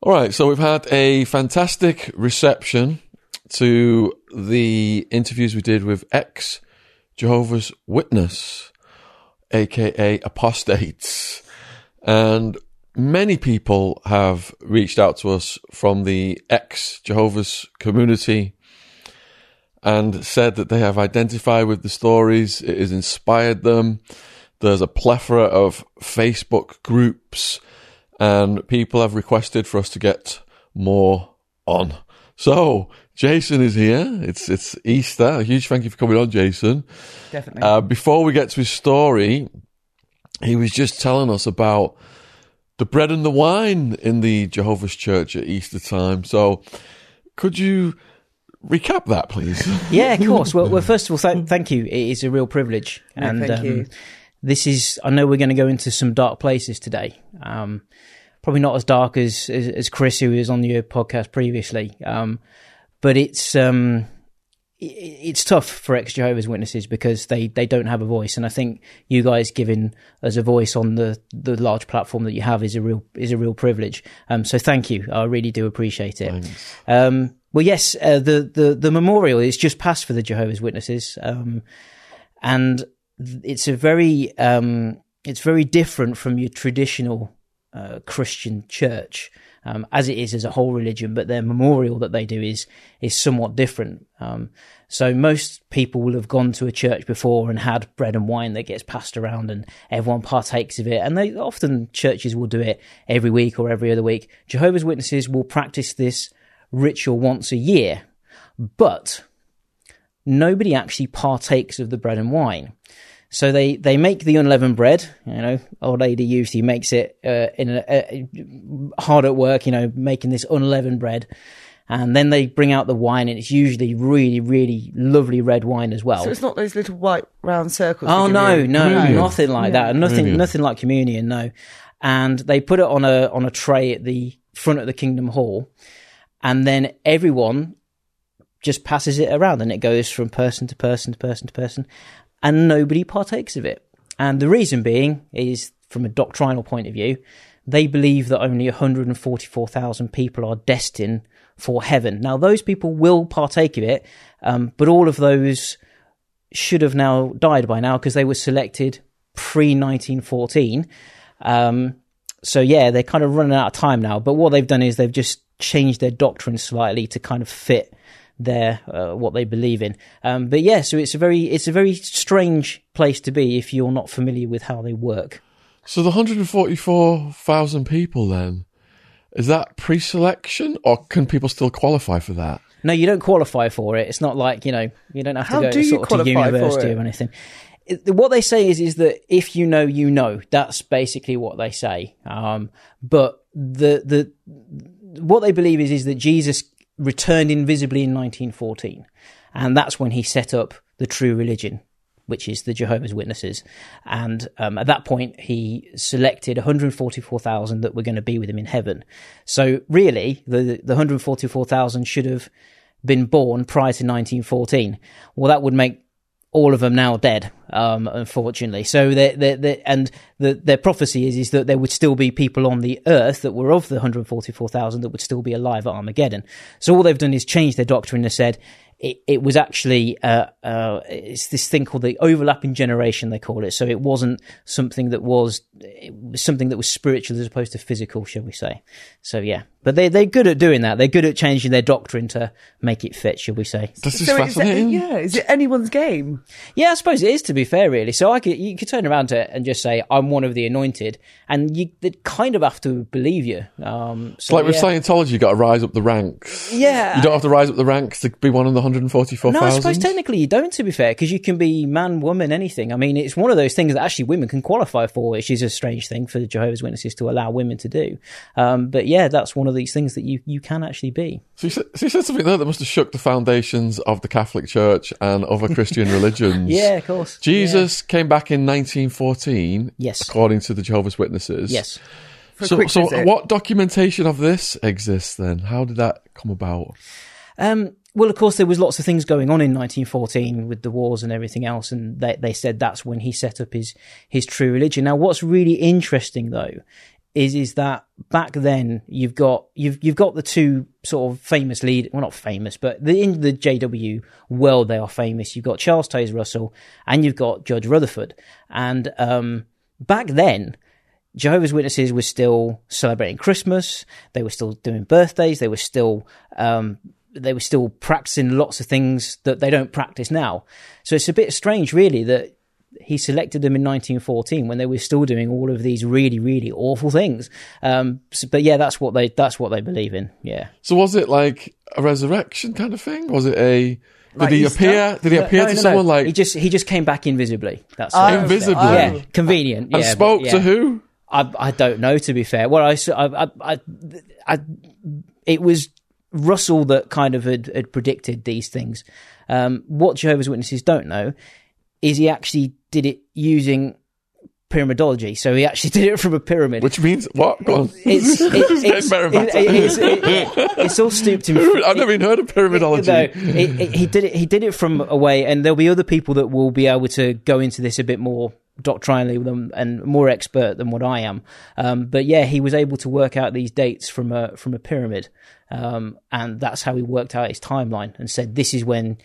All right, so we've had a fantastic reception to the interviews we did with ex Jehovah's Witness, aka apostates. And many people have reached out to us from the ex Jehovah's community and said that they have identified with the stories. It has inspired them. There's a plethora of Facebook groups and people have requested for us to get more on. So Jason is here. It's it's Easter. A huge thank you for coming on, Jason. Definitely. Uh, before we get to his story, he was just telling us about the bread and the wine in the Jehovah's Church at Easter time. So, could you recap that, please? yeah, of course. Well, well first of all, th- thank you. It is a real privilege, Yeah, and thank um, you. This is. I know we're going to go into some dark places today. Um, probably not as dark as, as as Chris, who was on your podcast previously. Um, but it's um, it's tough for ex Jehovah's Witnesses because they, they don't have a voice, and I think you guys giving us a voice on the, the large platform that you have is a real is a real privilege. Um, so thank you, I really do appreciate it. Um, well, yes, uh, the the the memorial is just passed for the Jehovah's Witnesses, um, and it's a very um, it's very different from your traditional uh, Christian church, um, as it is as a whole religion. But their memorial that they do is is somewhat different. Um, so most people will have gone to a church before and had bread and wine that gets passed around, and everyone partakes of it. And they often churches will do it every week or every other week. Jehovah's Witnesses will practice this ritual once a year, but nobody actually partakes of the bread and wine. So they, they make the unleavened bread. You know, old lady usually makes it uh, in a, a, hard at work. You know, making this unleavened bread, and then they bring out the wine, and it's usually really, really lovely red wine as well. So it's not those little white round circles. Oh we no, no, Communion. nothing like that. Nothing, Communion. nothing like communion. No, and they put it on a on a tray at the front of the Kingdom Hall, and then everyone just passes it around, and it goes from person to person to person to person, and nobody partakes of it. And the reason being is, from a doctrinal point of view, they believe that only 144,000 people are destined for heaven. Now, those people will partake of it, um, but all of those should have now died by now because they were selected pre 1914. Um, so yeah, they're kind of running out of time now. But what they've done is they've just changed their doctrine slightly to kind of fit their uh, what they believe in. Um, but yeah, so it's a very it's a very strange place to be if you're not familiar with how they work. So the 144,000 people then, is that pre-selection or can people still qualify for that? No, you don't qualify for it. It's not like you know you don't have How to go do you sort of to university or anything. What they say is is that if you know, you know. That's basically what they say. Um, but the the what they believe is is that Jesus returned invisibly in 1914, and that's when he set up the true religion, which is the Jehovah's Witnesses. And um, at that point, he selected 144,000 that were going to be with him in heaven. So really, the the 144,000 should have been born prior to 1914. Well, that would make all of them now dead, um, unfortunately. So they they they and the, their prophecy is is that there would still be people on the earth that were of the 144,000 that would still be alive at Armageddon. So all they've done is change their doctrine and said it, it was actually uh, uh, it's this thing called the overlapping generation they call it. So it wasn't something that was was something that was spiritual as opposed to physical, shall we say? So yeah, but they they're good at doing that. They're good at changing their doctrine to make it fit, shall we say? This is So is it, yeah, is it anyone's game? Yeah, I suppose it is. To be fair, really. So I could you could turn around to it and just say I'm one of the anointed, and you they kind of have to believe you. Um, It's so, like with yeah. Scientology, you got to rise up the ranks. Yeah. You don't have to rise up the ranks to be one of the 144,000. No, I suppose technically you don't. To be fair, because you can be man, woman, anything. I mean, it's one of those things that actually women can qualify for, which is a strange thing for the Jehovah's Witnesses to allow women to do. Um, but yeah, that's one of these things that you you can actually be. So you, said, so you said something there that must have shook the foundations of the Catholic Church and other Christian religions. Yeah, of course. Jesus came back in 1914, Yes. according to the Jehovah's Witnesses. Yes. For So, so what documentation of this exists then? How did that come about? Um, well, of course, there was lots of things going on in 1914 with the wars and everything else, and they, they said that's when he set up his his true religion. Now, what's really interesting though is is that back then you've got you've you've got the two sort of famous lead well not famous but the, in the JW world they are famous. You've got Charles Taze Russell and you've got Judge Rutherford. And um, back then Jehovah's Witnesses were still celebrating Christmas. They were still doing birthdays. They were still um, they were still practicing lots of things that they don't practice now. So it's a bit strange really that he selected them in 1914 when they were still doing all of these really really awful things um, so- but yeah that's what they that's what they believe in yeah So was it like a resurrection kind of thing? Was it a? Did Like he appear? Did he appear No, to no, someone like he just he just came back invisibly that's Oh, invisibly? oh. yeah convenient and yeah, spoke but, to who? I I don't know to be fair. Well, I I, I, I- it was Russell that kind of had, had predicted these things. Um, what Jehovah's Witnesses don't know is he actually did it using pyramidology. So he actually did it from a pyramid. Which means what? It's, it, It's it- it's, it- it's all stooped in. I've never even heard of pyramidology. No, he did it. He did it from a way, and there'll be other people that will be able to go into this a bit more doctrinally than, and more expert than what I am. Um, but yeah, he was able to work out these dates from a from a pyramid, um, and that's how he worked out his timeline and said this is when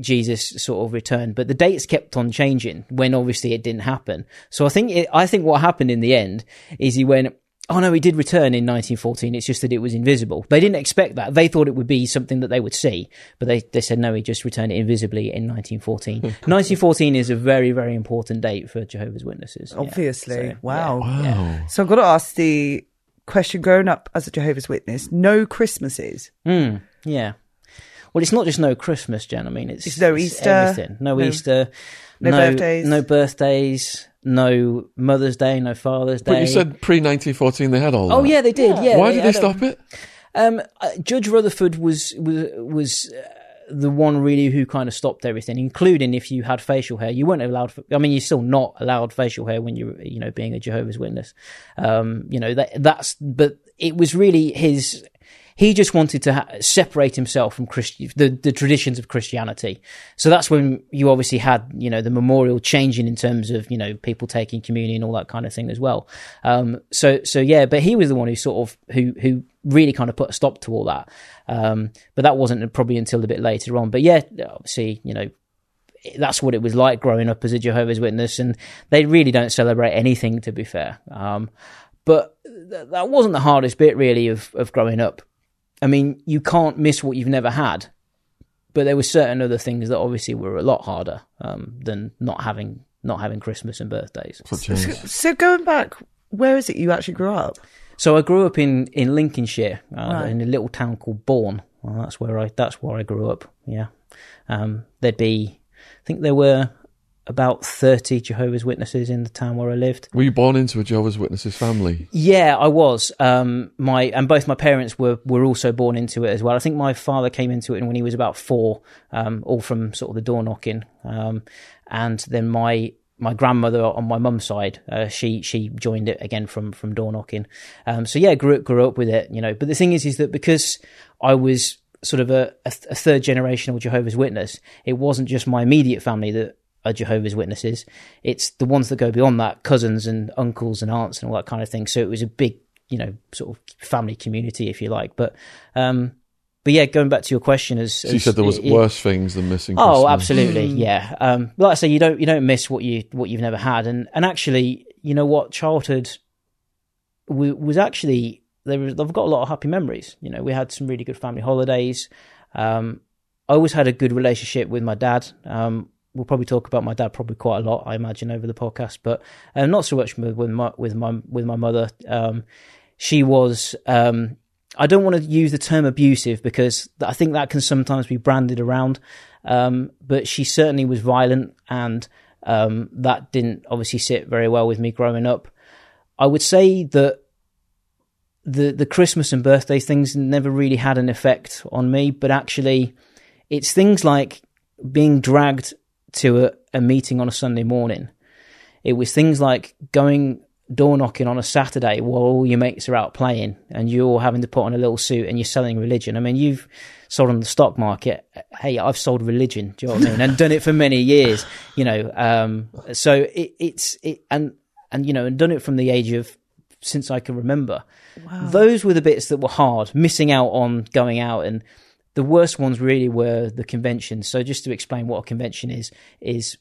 Jesus sort of returned. But the dates kept on changing when obviously it didn't happen. So I think it, I think what happened in the end is he went. Oh no, he did return in 1914. It's just that it was invisible. They didn't expect that. They thought it would be something that they would see, but they, they said no, he just returned invisibly in 1914. 1914 is a very, very important date for Jehovah's Witnesses. Yeah. Obviously. So, wow. Wow. So I've got to ask the question growing up as a Jehovah's Witness, no Christmases. Mm, yeah. Well, it's not just no Christmas, Jen. I mean, it's, It's no it's Easter, everything. No, no- Easter, no birthdays. no birthdays, no Mother's Day, no Father's Day. But you said pre 1914 they had all oh that. yeah, they did. Yeah. Why did they had stop it? Um, uh, Judge Rutherford was was was uh, the one really who kind of stopped everything, including if you had facial hair. You weren't allowed. I mean, you're still not allowed facial hair when you're you know being a Jehovah's Witness. Um, you know that that's but it was really his. He just wanted to ha- separate himself from Christi- the the traditions of Christianity. So that's when you obviously had you know the memorial changing in terms of you know people taking communion all that kind of thing as well. Um, so so yeah, but he was the one who sort of who who really kind of put a stop to all that. Um, but that wasn't probably until a bit later on. But yeah, obviously you know that's what it was like growing up as a Jehovah's Witness, and they really don't celebrate anything to be fair. Um, but th- that wasn't the hardest bit really of of growing up. I mean, you can't miss what you've never had, but there were certain other things that obviously were a lot harder um, than not having not having Christmas and birthdays. Such as- So going back, where is it you actually grew up? So I grew up in in Lincolnshire, uh, Right. in a little town called Bourne. Well, that's where I that's where I grew up. Yeah, um, there'd be, I think there were about thirty Jehovah's Witnesses in the town where I lived. Were you born into a Jehovah's Witnesses family? Yeah, I was. Um, my and both my parents were were also born into it as well. I think my father came into it when he was about four, um, all from sort of the door knocking. Um, and then my my grandmother on my mum's side, uh, she she joined it again from from door knocking. Um, so yeah, grew up grew up with it, you know. But the thing is, is that because I was sort of a, a, a third generational Jehovah's Witness, it wasn't just my immediate family that are Jehovah's Witnesses. It's the ones that go beyond that, cousins and uncles and aunts and all that kind of thing. So it was a big, you know, sort of family community, if you like. But, um, but yeah, going back to your question, as, She as said there was it- it- worse things than missing Oh, Christmas. absolutely, yeah. Um, like I say, you don't you don't miss what you what you've never had, and and actually, you know what, childhood was actually there. Was, I've got a lot of happy memories. You know, we had some really good family holidays. Um, I always had a good relationship with my dad. Um, we'll probably talk about my dad probably quite a lot, I imagine, over the podcast, but uh, not so much with, my with my with my mother. Um, she was. Um, I don't want to use the term abusive because I think that can sometimes be branded around. Um, but she certainly was violent, and um, that didn't obviously sit very well with me growing up. I would say that the the Christmas and birthday things never really had an effect on me, but actually, it's things like being dragged to a, a meeting on a Sunday morning. It was things like going door knocking on a Saturday while all your mates are out playing and you're having to put on a little suit and you're selling religion. I mean, you've sold on the stock market. Hey, I've sold religion. Do you know what I mean? And done it for many years, you know. Um, so it, it's, it, and, and, you know, and done it from the age of since I can remember. Those were the bits that were hard, missing out on going out and the worst ones really were the conventions. So just to explain what a convention is, is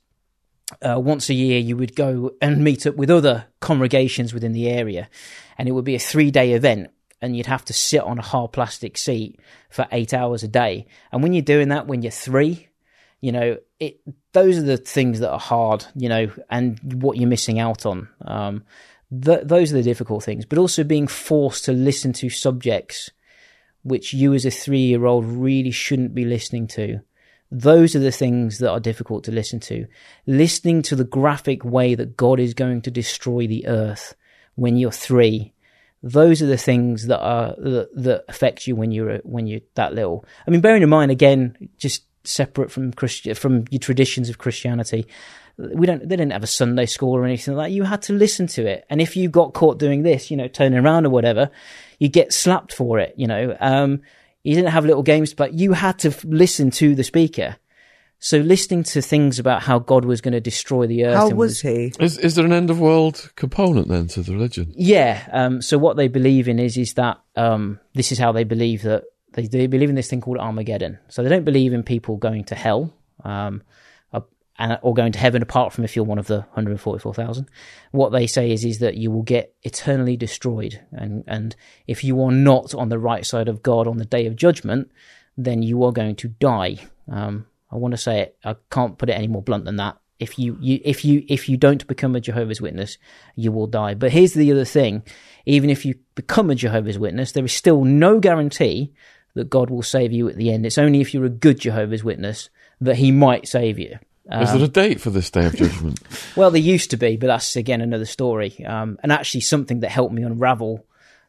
uh, once a year you would go and meet up with other congregations within the area, and it would be a three day event. And you'd have to sit on a hard plastic seat for eight hours a day. And when you're doing that, when you're three, you know, it those are the things that are hard, you know, and what you're missing out on. Um, th- those are the difficult things, but also being forced to listen to subjects which you as a three year old really shouldn't be listening to. Those are the things that are difficult to listen to. Listening to the graphic way that God is going to destroy the earth when you're three. Those are the things that are that, that affect you when you're when you're that little. I mean, bearing in mind again, just separate from Christi- from your traditions of Christianity, we don't they didn't have a Sunday school or anything like that. You had to listen to it, and if you got caught doing this, you know, turning around or whatever, you get slapped for it. You know, um, you didn't have little games, but you had to f- listen to the speaker. So listening to things about how God was going to destroy the earth. How and was he? Is is there an end of world component then to the religion? Yeah. Um, so what they believe in is is that um, this is how they believe that they, they believe in this thing called Armageddon. So they don't believe in people going to hell. Um, or going to heaven apart from if you're one of the 144,000. What they say is is that you will get eternally destroyed and and if you are not on the right side of God on the day of judgment, then you are going to die. Um, I want to say it. I can't put it any more blunt than that. If you, you if you if you don't become a Jehovah's Witness, you will die. But here's the other thing: even if you become a Jehovah's Witness, there is still no guarantee that God will save you at the end. It's only if you're a good Jehovah's Witness that He might save you. Is there a date for this day of judgment? Well, there used to be, but that's again another story. Um, and actually, something that helped me unravel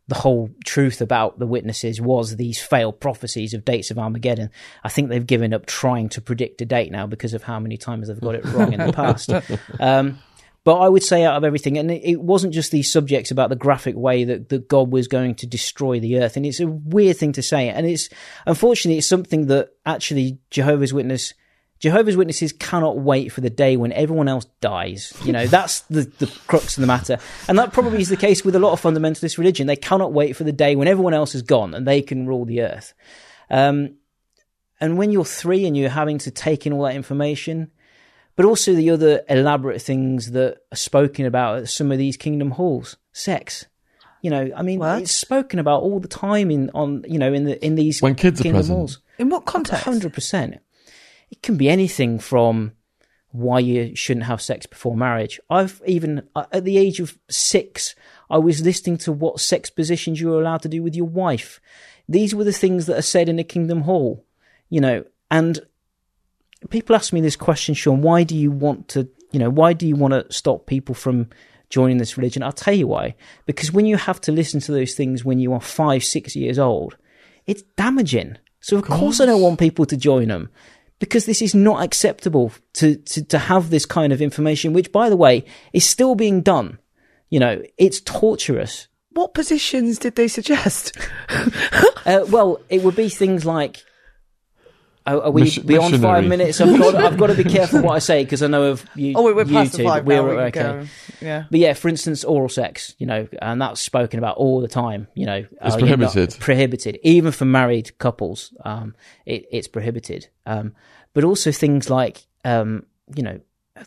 the whole truth about the witnesses was these failed prophecies of dates of Armageddon. I think they've given up trying to predict a date now because of how many times they've got it wrong in the past. Um, but I would say out of everything, and it it wasn't just these subjects about the graphic way that, that God was going to destroy the earth. And it's a weird thing to say. And it's, unfortunately, it's something that actually Jehovah's Witness Jehovah's Witnesses cannot wait for the day when everyone else dies. You know, that's the, the crux of the matter. And that probably is the case with a lot of fundamentalist religion. They cannot wait for the day when everyone else is gone and they can rule the earth. Um, and when you're three and you're having to take in all that information, but also the other elaborate things that are spoken about at some of these kingdom halls, sex. You know, I mean, What? it's spoken about all the time in on you know in the in these When kids are kingdom present. halls. In what context? Hundred percent. It can be anything from why you shouldn't have sex before marriage. I've even uh, at the age of six, I was listening to what sex positions you were allowed to do with your wife. These were the things that are said in the Kingdom Hall, you know. And people ask me this question, Sean. Why do you want to? You know, why do you want to stop people from joining this religion? I'll tell you why. Because when you have to listen to those things when you are five, six years old, it's damaging. So of course I don't want people to join them because this is not acceptable to, to, to have this kind of information, which by the way is still being done. You know, it's torturous. What positions did they suggest? Uh, well, it would be things like. Are, are we Mission- beyond five minutes? I've got, I've got to be careful what I say because I know of you. oh, wait, we're you past the five we're now. We okay. go. Yeah. But yeah, for instance, oral sex, you know, and that's spoken about all the time. You know, It's uh, you're not- prohibited. prohibited, even for married couples. Um, it, it's prohibited. Um, but also things like, um, you know,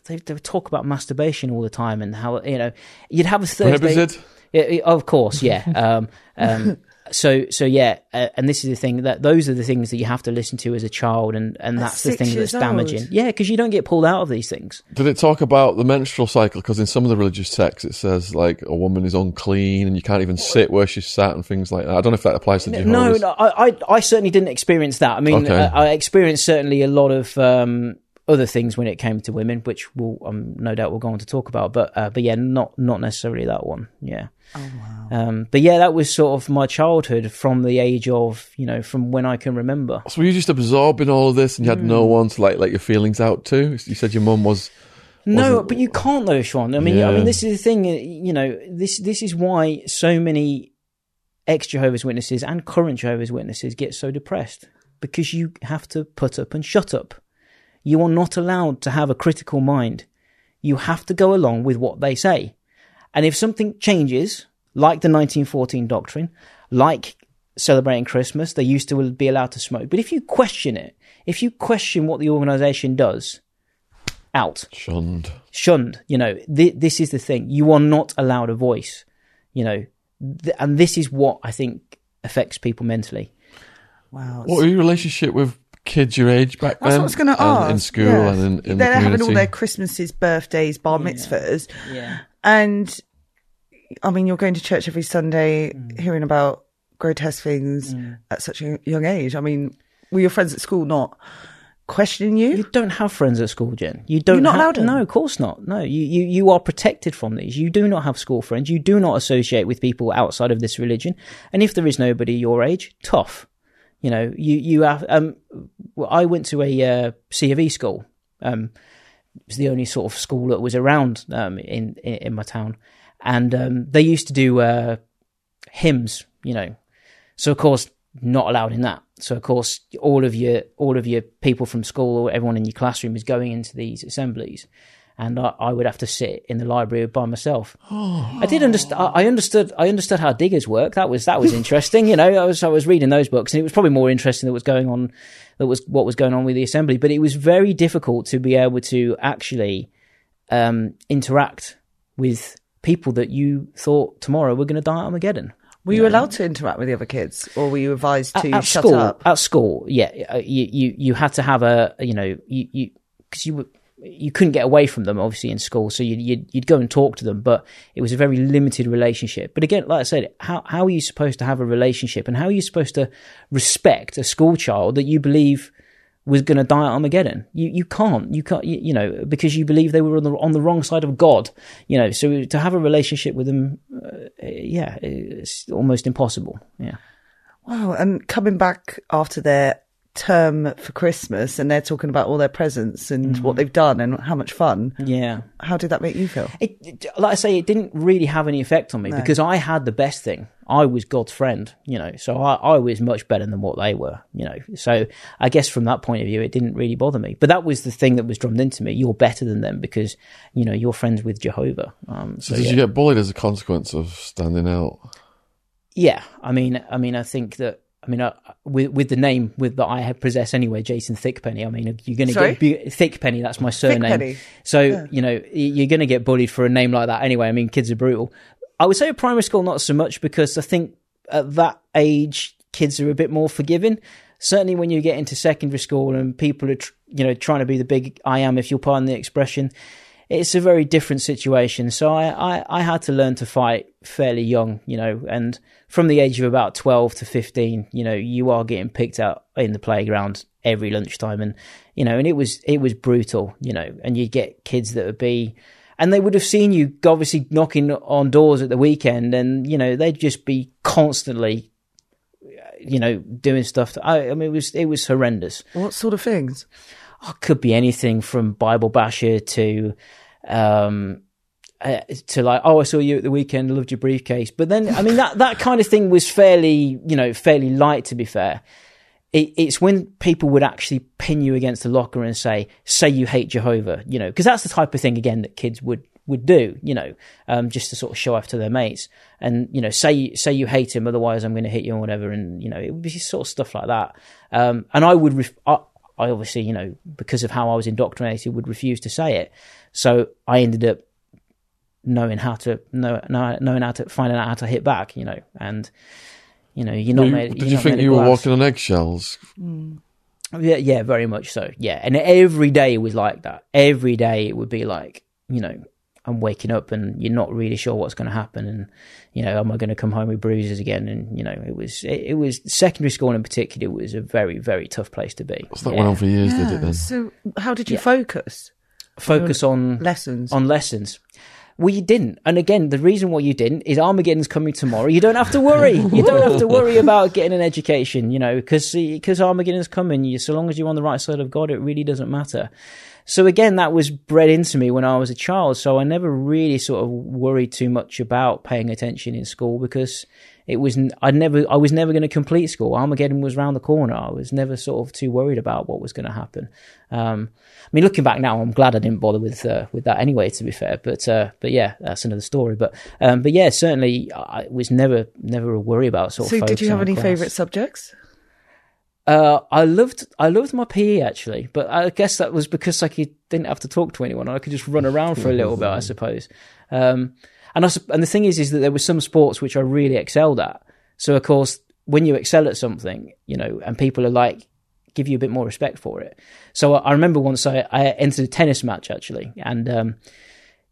they, they talk about masturbation all the time and how you know you'd have a Thursday. Prohibited? Yeah, of course, yeah. Um, um, so, so yeah, uh, and this is the thing that those are the things that you have to listen to as a child, and and At that's the thing that's damaging. old? Yeah, because you don't get pulled out of these things. Did it talk about the menstrual cycle? Because in some of the religious texts, it says like a woman is unclean and you can't even sit where she's sat and things like that. I don't know if that applies to No, Jehovah's. no, I, I, I certainly didn't experience that. I mean, Okay. uh, I experienced certainly a lot of um, other things when it came to women, which we'll um, no doubt we'll go on to talk about. But uh, but yeah, not not necessarily that one. Yeah. Oh wow. Um, but yeah, that was sort of my childhood from the age of you know from when I can remember. So were you just absorbing all of this and you had no Hmm. one to like let your feelings out to? You said your mum was. No, but you can't though, Sean. I mean, I mean, this is the thing. uh, You know, this this is why so many ex Jehovah's Witnesses and current Jehovah's Witnesses get so depressed because you have to put up and shut up. You are not allowed to have a critical mind. You have to go along with what they say. And if something changes, like the 1914 doctrine, like celebrating Christmas, they used to be allowed to smoke. But if you question it, if you question what the organization does, out, Shunned. shunned. You know, th- this is the thing. You are not allowed a voice. You know, th- and this is what I think affects people mentally. Wow. What was your relationship with kids your age back That's then? what I was going to ask. In school yeah. and in, in They're the having all their Christmases, birthdays, bar mitzvahs. Yeah. And I mean, you're going to church every Sunday, Mm. hearing about grotesque things at such a young age. I mean, were your friends at school not questioning you? You don't have friends at school, Jen. You don't. You're not have, allowed them? No, of course not. No, you, you you are protected from these. You do not have school friends. You do not associate with people outside of this religion. And if there is nobody your age, tough. You know, you you have. Um, well, I went to a uh, C of E school. Um, it was the only sort of school that was around um, in, in in my town, and um, they used to do uh, hymns. You know, so of course not allowed in that. So of course all of your all of your people from school or everyone in your classroom is going into these assemblies. And I, I would have to sit in the library by myself. I did understand. I understood. I understood how diggers work. That was that was interesting. You know, I was I was reading those books, and it was probably more interesting that was going on. That was what was going on with the assembly. But it was very difficult to be able to actually um, interact with people that you thought tomorrow were going to die at Armageddon. Were you allowed to interact with the other kids, or were you advised to at shut school, up? At school, yeah, uh, you, you you had to have a you know you you because you were you couldn't get away from them obviously in school, so you'd, you'd you'd go and talk to them, but it was a very limited relationship. But again, like I said, how how are you supposed to have a relationship, and how are you supposed to respect a school child that you believe was going to die at Armageddon? You you can't you can't you, you know because you believe they were on the on the wrong side of God, you know. So to have a relationship with them, uh, yeah, it's almost impossible. Yeah. Wow. And coming back after their term for Christmas, and they're talking about all their presents and Mm-hmm. what they've done and how much fun. Yeah. How did that make you feel? It, it- like I say, it didn't really have any effect on me because I had the best thing. I was God's friend, you know, so I, I was much better than what they were, you know. So I guess from that point of view, it didn't really bother me. But that was the thing that was drummed into me. You're better than them because, you know, you're friends with Jehovah. Um, So so did yeah. you get bullied as a consequence of standing out? yeah, I mean, I mean, I think that. I mean, uh, with with the name with that I have possess anyway, Jason Thickpenny. I mean, you're going to get bu- Thickpenny. That's my surname. Thickpenny. So you know, you're going to get bullied for a name like that anyway. I mean, kids are brutal. I would say at primary school not so much because I think at that age kids are a bit more forgiving. Certainly, when you get into secondary school and people are, tr- you know, trying to be the big I am, if you'll pardon the expression, it's a very different situation. So I, I, I had to learn to fight fairly young, you know, and from the age of about 12 to 15, you know, you are getting picked out in the playground every lunchtime. And, you know, and it was, it was brutal, you know, and you'd get kids that would be, and they would have seen you obviously knocking on doors at the weekend and, you know, they'd just be constantly, you know, doing stuff. To, I, I mean, it was, it was horrendous What sort of things? Oh, could be anything from Bible basher to um uh, to like oh I saw you at the weekend loved your briefcase. But then I mean that that kind of thing was fairly you know fairly light to be fair. It, it's when people would actually pin you against the locker and say say you hate Jehovah you know because that's the type of thing again that kids would would do you know um just to sort of show off to their mates. And you know say say you hate him otherwise I'm going to hit you or whatever and you know it would be sort of stuff like that. Um and I would ref- I obviously, you know, because of how I was indoctrinated, would refuse to say it. So I ended up knowing how to know, know knowing how to finding out how to hit back, you know, and you know, you're not you- made. did you think you were glass. walking on eggshells? Mm. Yeah, yeah, very much so. Yeah, and every day was like that. Every day it would be like, you know, I'm waking up and you're not really sure what's going to happen, and you know, am I going to come home with bruises again? And you know, it was it, it was secondary school in particular was a very very tough place to be. So that Yeah. went on for years, did it then? So, how did you Yeah. focus? Focus on Lessons. on lessons. Well, you didn't. And again, the reason why you didn't is Armageddon's coming tomorrow. You don't have to worry. You don't have to worry about getting an education, you know, because because Armageddon's coming. You, so long as you're on the right side of God, it really doesn't matter. So again, that was bred into me when I was a child. So I never really sort of worried too much about paying attention in school because it was I never I was never going to complete school. Armageddon was around the corner. I was never sort of too worried about what was going to happen. Um, I mean, looking back now, I'm glad I didn't bother with uh, with that anyway. To be fair, but uh, but yeah, that's another story. But um, but yeah, certainly I was never never a worry about sort of. So, did you have any favourite subjects? Uh, I loved I loved my PE actually, but I guess that was because like you didn't have to talk to anyone. I could just run around for a little bit, I suppose. Um, and I, and the thing is, is that there were some sports which I really excelled at. So of course, when you excel at something, you know, and people are like give you a bit more respect for it. So I, I remember once I, I entered a tennis match actually, and um,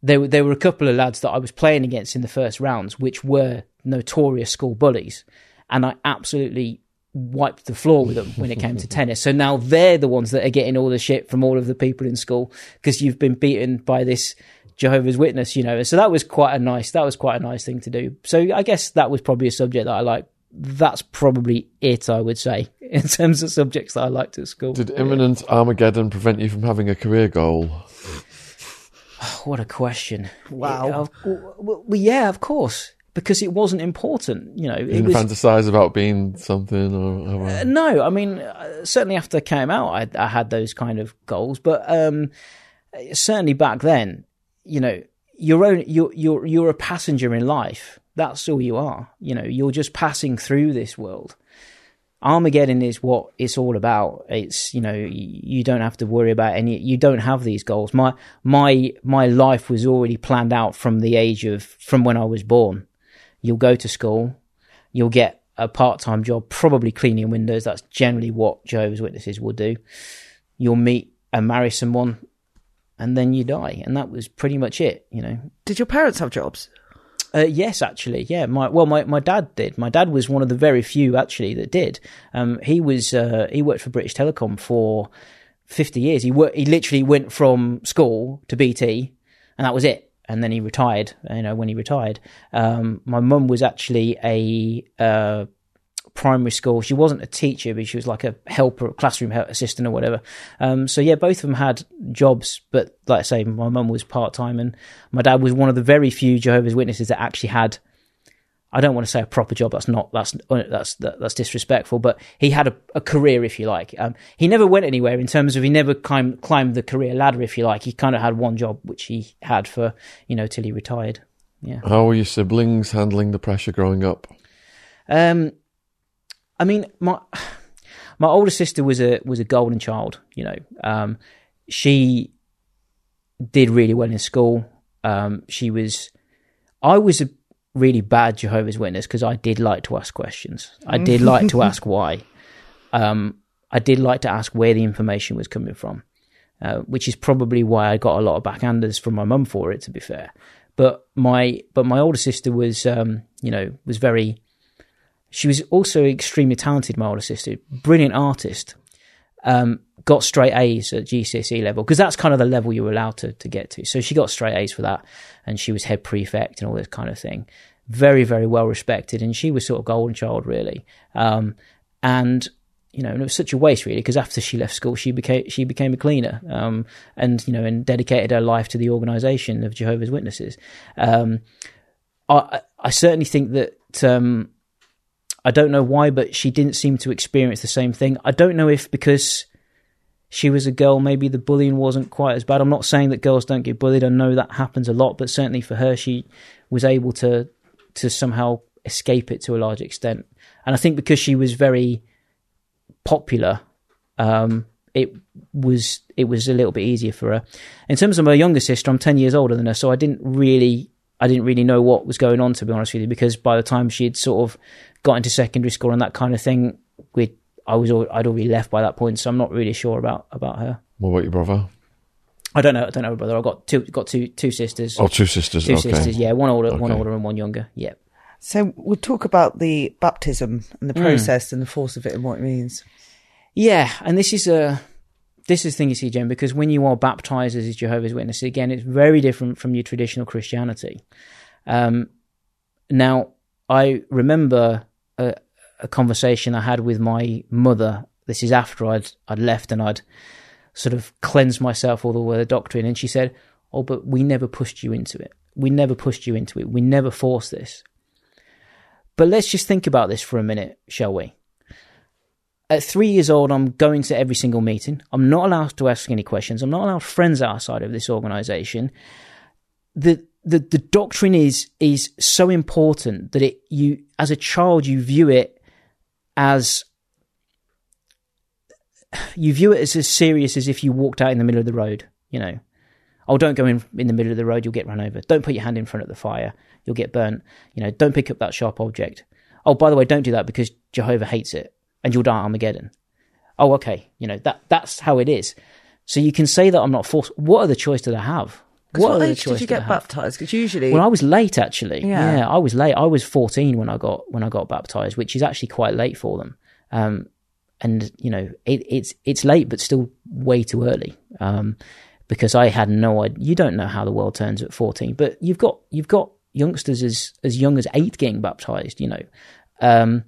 there there were a couple of lads that I was playing against in the first rounds, which were notorious school bullies, and I absolutely wiped the floor with them when it came to tennis. So now they're the ones that are getting all the shit from all of the people in school because you've been beaten by this Jehovah's Witness, you know. So that was quite a nice that was quite a nice thing to do. So I guess that was probably a subject that I like. That's probably it, I would say, in terms of subjects that I liked at school. Did imminent Armageddon prevent you from having a career goal? What a question! Wow. Yeah, of- well, well, yeah, of course, because it wasn't important. You know, You didn't was fantasize about being something or, or Uh, no, I mean, uh, certainly after I came out, I, I had those kind of goals, but um, certainly back then, you know, you're own, you're you're you're a passenger in life. That's all you are. You know, you're just passing through this world. Armageddon is what it's all about. It's you know you don't have to worry about any. You don't have these goals. My my my life was already planned out from the age of from when I was born. You'll go to school, you'll get a part time job, probably cleaning windows. That's generally what Jehovah's Witnesses will do. You'll meet and marry someone, and then you die, and that was pretty much it. You know. Did your parents have jobs? Uh, yes, actually, yeah. My well, my, my dad did. My dad was one of the very few actually that did. Um, he was uh, he worked for British Telecom for fifty years. He worked. He literally went from school to BT, and that was it. And then he retired. You know, when he retired, um, my mum was actually a uh, primary school. She wasn't a teacher, but she was like a helper, classroom assistant or whatever. Um, so yeah, both of them had jobs, but like I say, my mum was part time, and my dad was one of the very few Jehovah's Witnesses that actually had. I don't want to say a proper job. That's not that's that's that's disrespectful. But he had a, a career, if you like. Um, he never went anywhere in terms of he never climbed climbed the career ladder, if you like. He kind of had one job, which he had for you know till he retired. Yeah. how were your siblings handling the pressure growing up? Um, I mean, my my older sister was a was a golden child. You know, um, she did really well in school. Um, she was, I was a really bad Jehovah's Witness because I did like to ask questions. I did like to ask why. Um, I did like to ask where the information was coming from, uh, which is probably why I got a lot of backhanders from my mum for it. To be fair, but my but my older sister was, um, you know, was very she was also extremely talented, my older sister, brilliant artist. Um, got straight A's at GCSE level because that's kind of the level you were allowed to, to get to. So she got straight A's for that, and she was head prefect and all this kind of thing. Very, very well respected, and she was sort of golden child really. Um, and you know, and it was such a waste really because after she left school, she became she became a cleaner, um, and you know, and dedicated her life to the organisation of Jehovah's Witnesses. Um, I I certainly think that. Um, I don't know why, but she didn't seem to experience the same thing. I don't know if because she was a girl, maybe the bullying wasn't quite as bad. I'm not saying that girls don't get bullied. I know that happens a lot, but certainly for her, she was able to to somehow escape it to a large extent. And I think because she was very popular, um, it was it was a little bit easier for her. In terms of my younger sister, I'm ten years older than her, so I didn't really I didn't really know what was going on to be honest with you, because by the time she had sort of got into secondary school and that kind of thing, we I was al- I'd already left by that point, so I'm not really sure about about her. What about your brother? I don't know. I don't know, brother. I've got two got two two sisters. Oh, two sisters. two okay. sisters. Yeah, one older, one older, and one younger. Yep. So we'll talk about the baptism and the Hmm. process and the force of it and what it means. Yeah, and this is a this is the thing you see, Jen, because when you are baptized as a Jehovah's Witness, again, it's very different from your traditional Christianity. Um, now, I remember a, a conversation I had with my mother. This is after I'd I'd left and I'd sort of cleansed myself all the way the doctrine, and she said, "Oh, but we never pushed you into it. We never pushed you into it. We never forced this." But let's just think about this for a minute, shall we? At three years old, I'm going to every single meeting. I'm not allowed to ask any questions. I'm not allowed friends outside of this organization. The the the doctrine is is so important that it you as a child you view it as you view it as as serious as if you walked out in the middle of the road. You know, oh, don't go in in the middle of the road; you'll get run over. Don't put your hand in front of the fire; you'll get burnt. You know, don't pick up that sharp object. Oh, by the way, don't do that because Jehovah hates it, and you'll die at Armageddon. Oh, okay, you know that that's how it is. So you can say that I'm not forced. What other choice did I have? What, age did you get baptized? Because usually, Well, I was late actually. Yeah. Yeah. I was late. I was 14 when I got when I got baptized, which is actually quite late for them. Um, and you know, it, it's it's late, but still way too early. Um, because I had no idea. You don't know how the world turns at 14, but you've got you've got youngsters as as young as eight getting baptized. You know, um,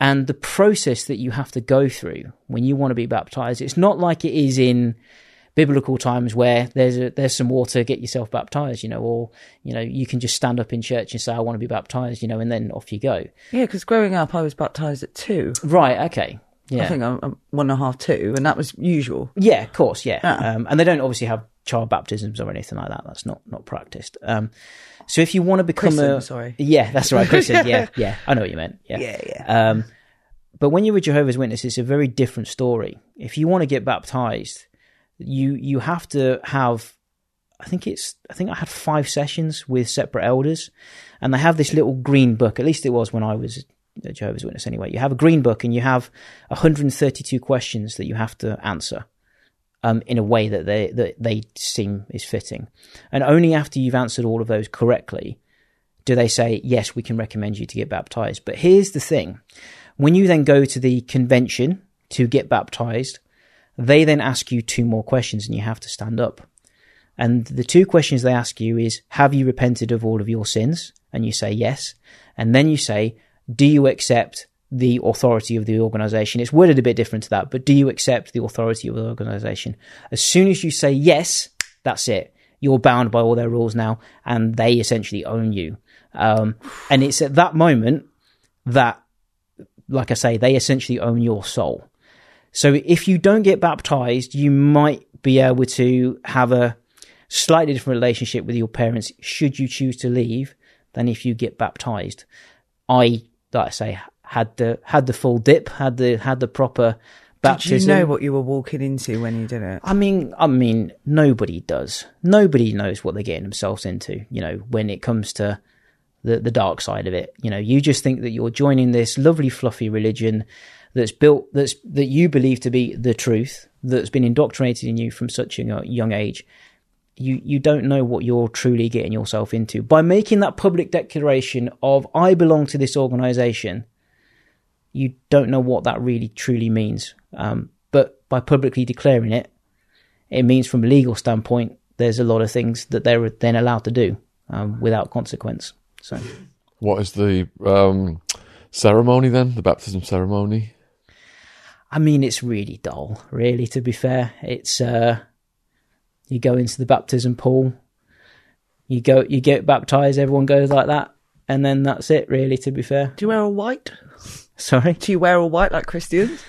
and the process that you have to go through when you want to be baptized, it's not like it is in biblical times where there's a, there's some water, get yourself baptized, you know, or you know you can just stand up in church and say I want to be baptized, you know, and then off you go. yeah, because growing up, I was baptized at two. Right? Okay. Yeah. I think I'm, I'm one and a half, two, and that was usual. Yeah, of course, yeah. Yeah. Um, and they don't obviously have child baptisms or anything like that. That's not not practiced. Um, so if you want to become Christen, a sorry. yeah, that's right, Christian. yeah, yeah, I know what you meant. Yeah, Yeah, yeah. Um, but when you're a Jehovah's Witness, it's a very different story. If you want to get baptized, you you have to have. I think it's. I think I had five sessions with separate elders, and they have this little green book. At least it was when I was a Jehovah's Witness. Anyway, you have a green book, and you have 132 questions that you have to answer. Um, in a way that they that they seem is fitting, and only after you've answered all of those correctly do they say yes, we can recommend you to get baptized. But here's the thing: when you then go to the convention to get baptized, they then ask you two more questions, and you have to stand up. And the two questions they ask you is, have you repented of all of your sins? And you say yes. And then you say, do you accept the authority of the organization? It's worded a bit different to that, but do you accept the authority of the organization? As soon as you say yes, that's it. You're bound by all their rules now, and they essentially own you. Um, and it's at that moment that, like I say, they essentially own your soul. So if you don't get baptized, you might be able to have a slightly different relationship with your parents should you choose to leave than if you get baptized. I, like I say, had the had the full dip, had the had the proper baptism. Did you know what you were walking into when you did it? I mean, I mean, nobody does. Nobody knows what they're getting themselves into. You know, when it comes to the the dark side of it. You know, you just think that you're joining this lovely, fluffy religion that's built that's that you believe to be the truth that's been indoctrinated in you from such a young- age. You you don't know what you're truly getting yourself into by making that public declaration of I belong to this organization. You don't know what that really truly means. Um, but by publicly declaring it, it means from a legal standpoint, there's a lot of things that they're then allowed to do um, without consequence. So What is the um, ceremony then? The baptism ceremony? I mean, it's really dull, really. To be fair, it's uh, you go into the baptism pool, you go, you get baptized, everyone goes like that, and then that's it. Really, to be fair. Do you wear all white? Sorry, Do you wear all white like Christians?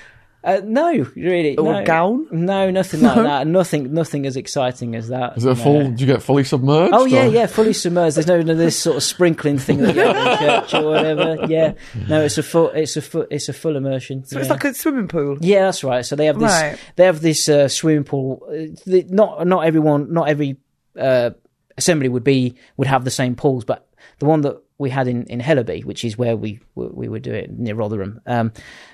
Uh, no, really, Or no. a gown? No, nothing like that. Nothing, nothing as exciting as that. Is it No. full? Do you get fully submerged? Oh yeah, or- yeah, fully submerged. There's no, no this sort of sprinkling thing that you have in church or whatever. Yeah, no, it's a full, it's a full, it's a full immersion. So it's like a swimming pool. Yeah, that's right. So they have this. Right. They have this uh, swimming pool. Uh, Not not everyone, not every uh, assembly would be would have the same pools, but the one that we had in in Hellaby, which is where we we would do it near Rotherham, um,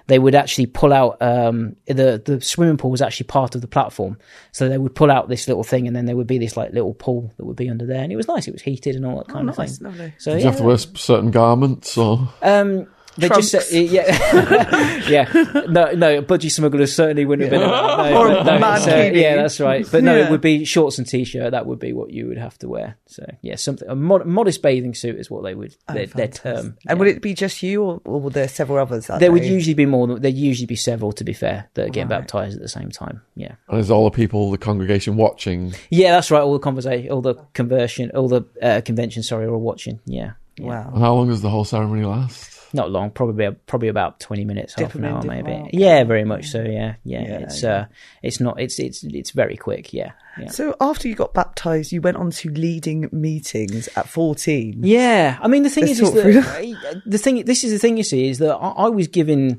they would actually pull out um, the the swimming pool was actually part of the platform, so they would pull out this little thing, and then there would be this like little pool that would be under there, and it was nice. It was heated and all that kind of Oh, nice, thing. lovely. So Do yeah, you have to wear certain garments or? um, they just Trunks. said, yeah, yeah. No, no, budgie smugglers certainly wouldn't have been. No, Or but no, man so, yeah, that's right. But no, Yeah. it would be shorts and t-shirt. That would be what you would have to wear. So yeah, something a mod- modest bathing suit is what they would their, their term. And yeah. would it be just you, or, or were there several others? that There would usually be more. than There'd usually be several, to be fair, that are getting Right. baptized at the same time. Yeah, And is all the people, the congregation watching? yeah, that's right. All the conversation, all the conversion, all the uh, convention. Sorry, are all watching. Yeah, yeah. Wow. And how long does the whole ceremony last? Not long, probably probably about twenty minutes, half Dip an 'em in, hour, maybe. out. Yeah, very much so. Yeah, yeah. Yeah, it's yeah. uh, it's not. It's it's it's very quick. Yeah, yeah. So after you got baptized, you went on to leading meetings at 14. Yeah, I mean the thing Let's is, is that the thing. This is the thing you see is that I, I was given,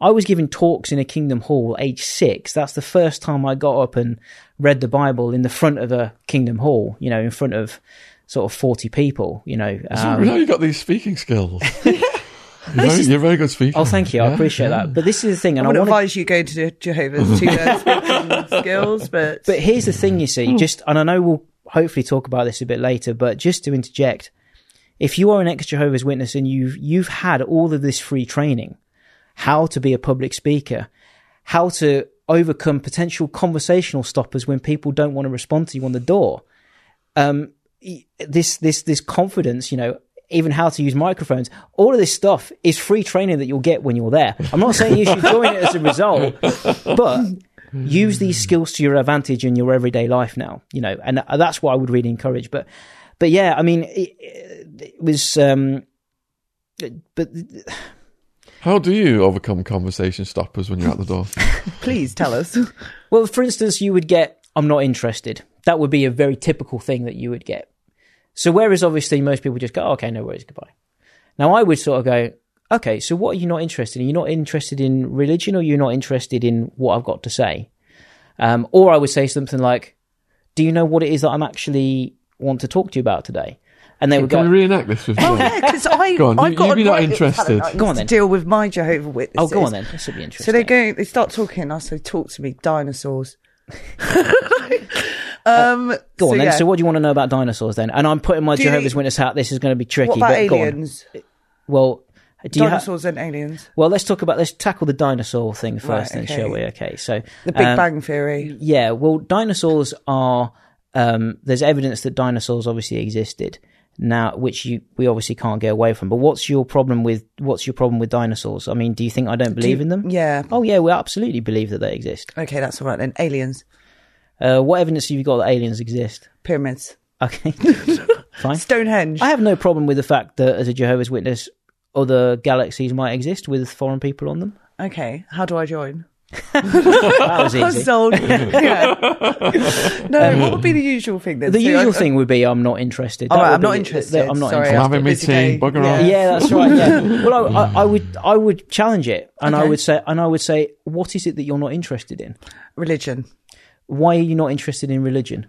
I was given talks in a Kingdom Hall, age six. That's the first time I got up and read the Bible in the front of a Kingdom Hall. You know, in front of sort of forty people. You know, So um, we know you got these speaking skills. you're, very, you're a very good speaker. oh, thank you, I appreciate yeah. that. But this is the thing, and I, would want to advise you go to Jehovah's to learn skills, but, But here's the thing, you see, just and I know we'll hopefully talk about this a bit later, but just to interject, if you are an ex Jehovah's Witness and you've you've had all of this free training, how to be a public speaker, how to overcome potential conversational stoppers when people don't want to respond to you on the door, um, this this this confidence, you know. Even how to use microphones, all of this stuff is free training that you'll get when you're there. I'm not saying you should join it as a result, but use these skills to your advantage in your everyday life now you know and that's what i would really encourage but but yeah i mean it, it was um but How do you overcome conversation stoppers when you're at the door? please tell us. well for instance you would get i'm not interested that would be a very typical thing that you would get so whereas obviously most people just go oh, okay no worries goodbye now i would sort of go okay so what are you not interested in you're not interested in religion or you're not interested in what i've got to say um, or i would say something like do you know what it is that i'm actually want to talk to you about today and they would Can go we reenact this with Oh, yeah, because I, Go on, I've you- got you be not interested. talent Go on to then. deal with my Jehovah Witnesses. oh go on then this would be interesting So they go, they start talking. And I say, talk to me, dinosaurs. um, go on so, then yeah. so what do you want to know about dinosaurs then and i'm putting my Do you- jehovah's witness hat this is going to be tricky What about but aliens? well do you ha- Dinosaurs and aliens. Well, let's talk about let's tackle the dinosaur thing first, Right, then, okay. shall we? Okay, so The Big um, Bang Theory. Yeah, well, dinosaurs are. Um, there's evidence that dinosaurs obviously existed now, which you we obviously can't get away from. But what's your problem with what's your problem with dinosaurs? I mean, do you think I don't believe in them? Yeah. Oh yeah, we absolutely believe that they exist. Okay, that's all right then. Aliens. Uh, what evidence have you got that aliens exist? Pyramids. Okay, fine. Stonehenge. I have no problem with the fact that as a Jehovah's Witness, other galaxies might exist with foreign people on them. Okay, how do I join? That was easy. sold. yeah. no, what would be the usual thing then? The So usual I- thing would be I'm not interested. All That right, would I'm not be- interested. I'm not Sorry, interested. I'm having after a me busy tea, day. bugger Yeah. off. Yeah, that's right. Yeah. Well, I, I, I would, I would challenge it, and I Okay. would say, and I would say, what is it that you're not interested in? Religion. Why are you not interested in religion?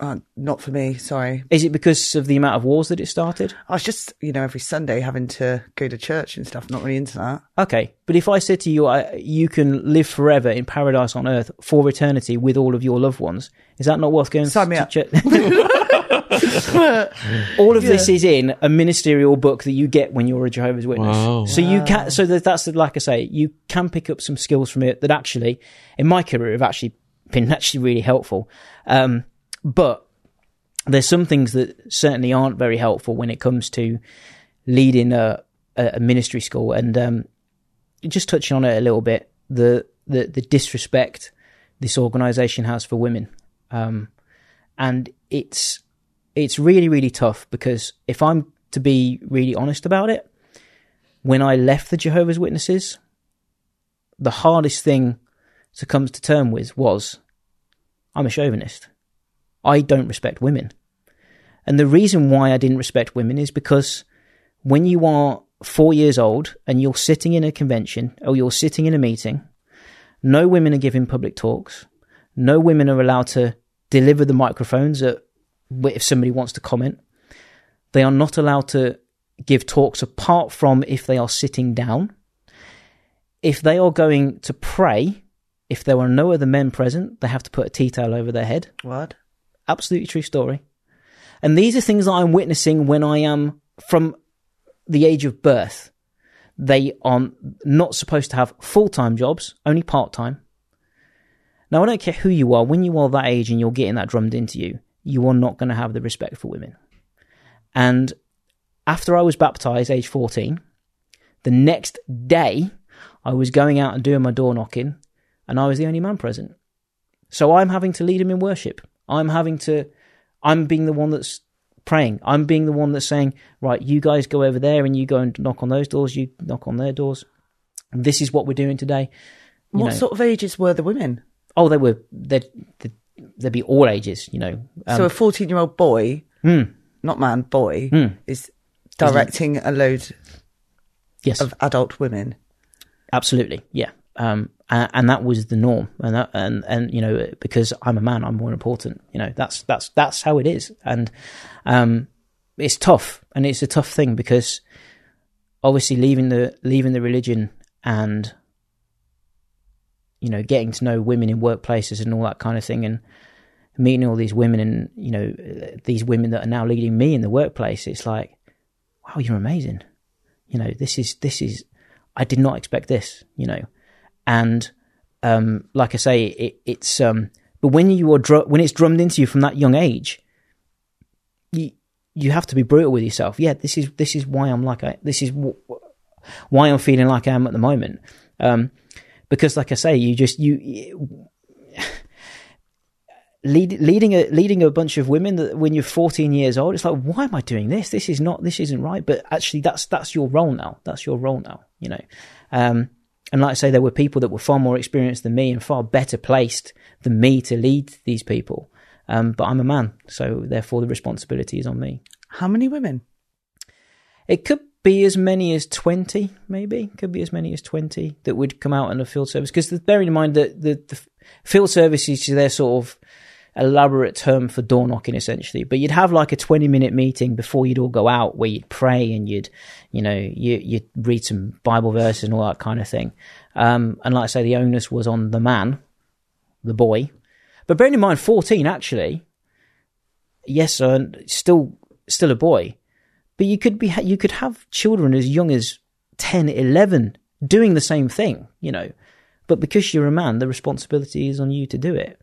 Uh, not for me, sorry. Is it because of the amount of wars that it started? I was just, you know, every Sunday having to go to church and stuff. Not really into that. Okay, but if I said to you, I, you can live forever in paradise on earth for eternity with all of your loved ones, is that not worth going Sign me to up. church? all of this is in a ministerial book that you get when you're a Jehovah's Witness. Wow. So you can, so that, that's like I say, you can pick up some skills from it that actually, in my career, have actually been actually really helpful. Um, but there's some things that certainly aren't very helpful when it comes to leading a, a ministry school. And um, just touching on it a little bit, the the, the disrespect this organisation has for women, um, and it's it's really really tough because if I'm to be really honest about it, when I left the Jehovah's Witnesses, the hardest thing to come to term with was I'm a chauvinist. I don't respect women. And the reason why I didn't respect women is because when you are four years old and you're sitting in a convention or you're sitting in a meeting, no women are giving public talks. No women are allowed to deliver the microphones at, if somebody wants to comment. They are not allowed to give talks apart from if they are sitting down. If they are going to pray, if there are no other men present, they have to put a tea towel over their head. What? Absolutely true story. And these are things that I'm witnessing when I am from the age of birth. They are not supposed to have full time jobs, only part time. Now, I don't care who you are, when you are that age and you're getting that drummed into you, you are not going to have the respect for women. And after I was baptized, age 14, the next day I was going out and doing my door knocking, and I was the only man present. So I'm having to lead him in worship. I'm having to, I'm being the one that's praying. I'm being the one that's saying, right, you guys go over there and you go and knock on those doors, you knock on their doors. This is what we're doing today. You what know. sort of ages were the women? Oh, they were, they'd, they'd, they'd be all ages, you know. Um, so a 14 year old boy, hmm, not man, boy, hmm. is directing a load yes. of adult women. Absolutely, yeah. Um, and, and that was the norm, and that, and and you know because I'm a man, I'm more important. You know that's that's that's how it is, and um, it's tough, and it's a tough thing because obviously leaving the leaving the religion and you know getting to know women in workplaces and all that kind of thing, and meeting all these women and you know these women that are now leading me in the workplace. It's like, wow, you're amazing. You know, this is this is I did not expect this, you know, and um, like I say, it, it's um, but when you are when it's drummed into you from that young age, you you have to be brutal with yourself. Yeah, this is this is why I'm like I this is w- why I'm feeling like I am at the moment, um, because like I say, you just you. Lead, leading a leading a bunch of women that when you're 14 years old, it's like, why am I doing this? This is not, this isn't right. But actually, that's that's your role now. That's your role now. You know, um, and like I say, there were people that were far more experienced than me and far better placed than me to lead these people. Um, but I'm a man, so therefore the responsibility is on me. How many women? It could be as many as 20, maybe. Could be as many as 20 that would come out in the field service. Because bearing in mind that the, the field service is their sort of elaborate term for door knocking essentially. But you'd have like a 20 minute meeting before you'd all go out where you'd pray and you'd you know you, you'd read some bible verses and all that kind of thing. Um, and like i say the onus was on the man the boy. But bearing in mind 14 actually yes uh, still still a boy. But you could be you could have children as young as 10 11 doing the same thing you know. But because you're a man the responsibility is on you to do it.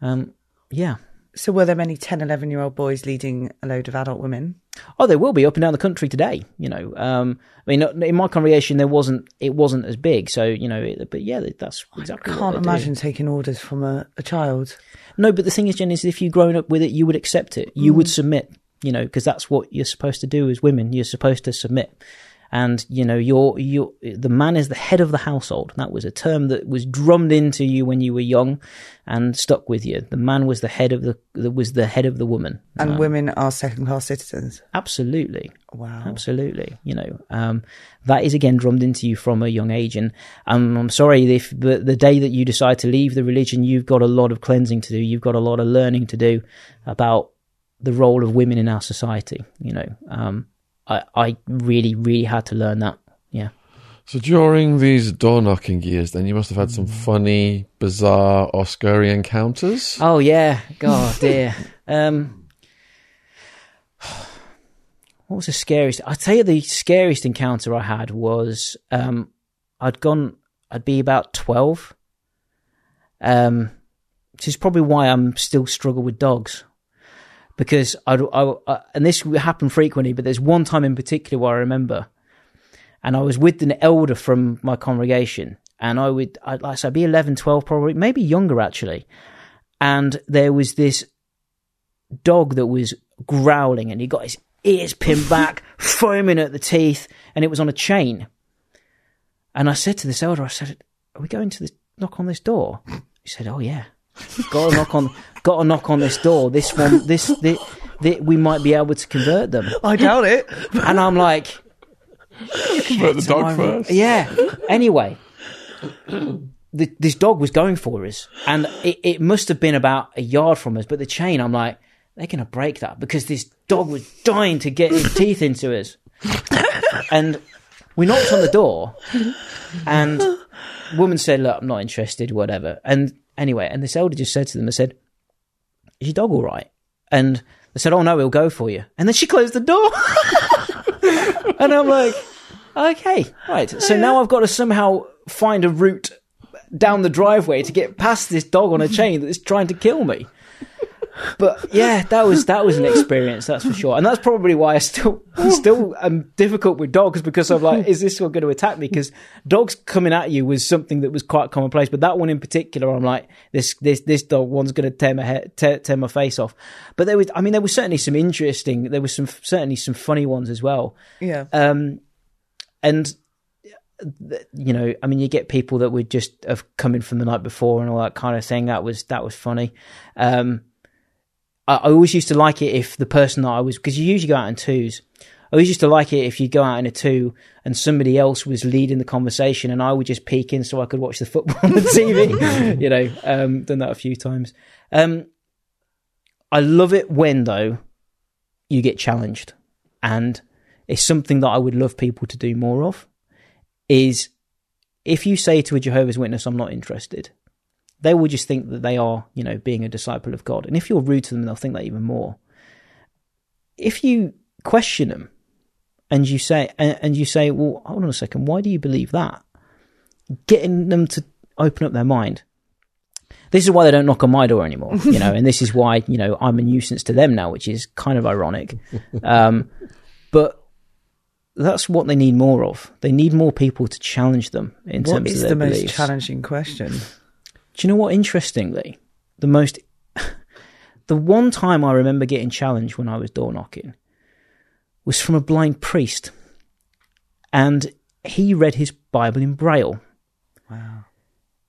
Um, yeah. So were there many 10, 11 year old boys leading a load of adult women? Oh, there will be up and down the country today. You know, um, I mean, in my congregation, there wasn't it wasn't as big. So you know, it, but yeah, that's exactly. I can't imagine do. taking orders from a, a, child. No, but the thing is, Jen, is if you've grown up with it, you would accept it. You mm. would submit. You know, because that's what you're supposed to do as women. You're supposed to submit and you know you're you the man is the head of the household. That was a term that was drummed into you when you were young and stuck with you. The man was the head of the was the head of the woman. And um, women are second class citizens. Absolutely. Wow. Absolutely. You know um, that is again drummed into you from a young age. And um, i'm sorry if the, the day that you decide to leave the religion you've got a lot of cleansing to do. You've got a lot of learning to do about the role of women in our society you know um, I, I really, really had to learn that. Yeah. So during these door knocking years, then you must have had some funny, bizarre, or scary encounters. Oh yeah, God dear. um, what was the scariest? I tell you, the scariest encounter I had was um, I'd gone. I'd be about twelve. Um, which is probably why I'm still struggle with dogs because I, I, I, and this happened frequently, but there's one time in particular where I remember, and I was with an elder from my congregation, and I would, I'd like I'd be 11, 12, probably, maybe younger actually, and there was this dog that was growling, and he got his ears pinned back, foaming at the teeth, and it was on a chain. And I said to this elder, I said, "Are we going to this, knock on this door?" He said, "Oh yeah." Got a knock on, got a knock on this door. This one, this, this, this, we might be able to convert them. I doubt it. And I'm like, convert the dog first. Yeah. Anyway, the, this dog was going for us, and it, it must have been about a yard from us. But the chain, I'm like, they're going to break that because this dog was dying to get his teeth into us. and we knocked on the door, and woman said, "Look, I'm not interested. Whatever." And Anyway, and this elder just said to them, I said, Is your dog all right? And they said, Oh no, he'll go for you. And then she closed the door. and I'm like, Okay, right. So now I've got to somehow find a route down the driveway to get past this dog on a chain that's trying to kill me. But yeah, that was that was an experience, that's for sure. And that's probably why I still still am difficult with dogs because I'm like, is this one going to attack me? Because dogs coming at you was something that was quite commonplace, but that one in particular, I'm like, this this this dog one's going to tear my head, tear, tear my face off. But there was, I mean, there was certainly some interesting, there was some certainly some funny ones as well. Yeah. Um, and you know, I mean, you get people that would just have come in from the night before and all that kind of thing. That was that was funny. Um, I, I always used to like it if the person that I was because you usually go out in twos. I always used to like it if you go out in a two and somebody else was leading the conversation and I would just peek in so I could watch the football on the TV. you know, um, done that a few times. Um, I love it when though you get challenged, and it's something that I would love people to do more of. Is if you say to a Jehovah's Witness, "I'm not interested," they will just think that they are, you know, being a disciple of God, and if you're rude to them, they'll think that even more. If you question them, and you say, and, you say, "Well, hold on a second, why do you believe that?" Getting them to open up their mind this is why they don't knock on my door anymore, you know, and this is why, you know, I'm a nuisance to them now, which is kind of ironic. Um, but that's what they need more of. They need more people to challenge them in What terms is of the most challenging question? Do you know what? Interestingly, the most, the one time I remember getting challenged when I was door knocking was from a blind priest, and he read his Bible in Braille. Wow.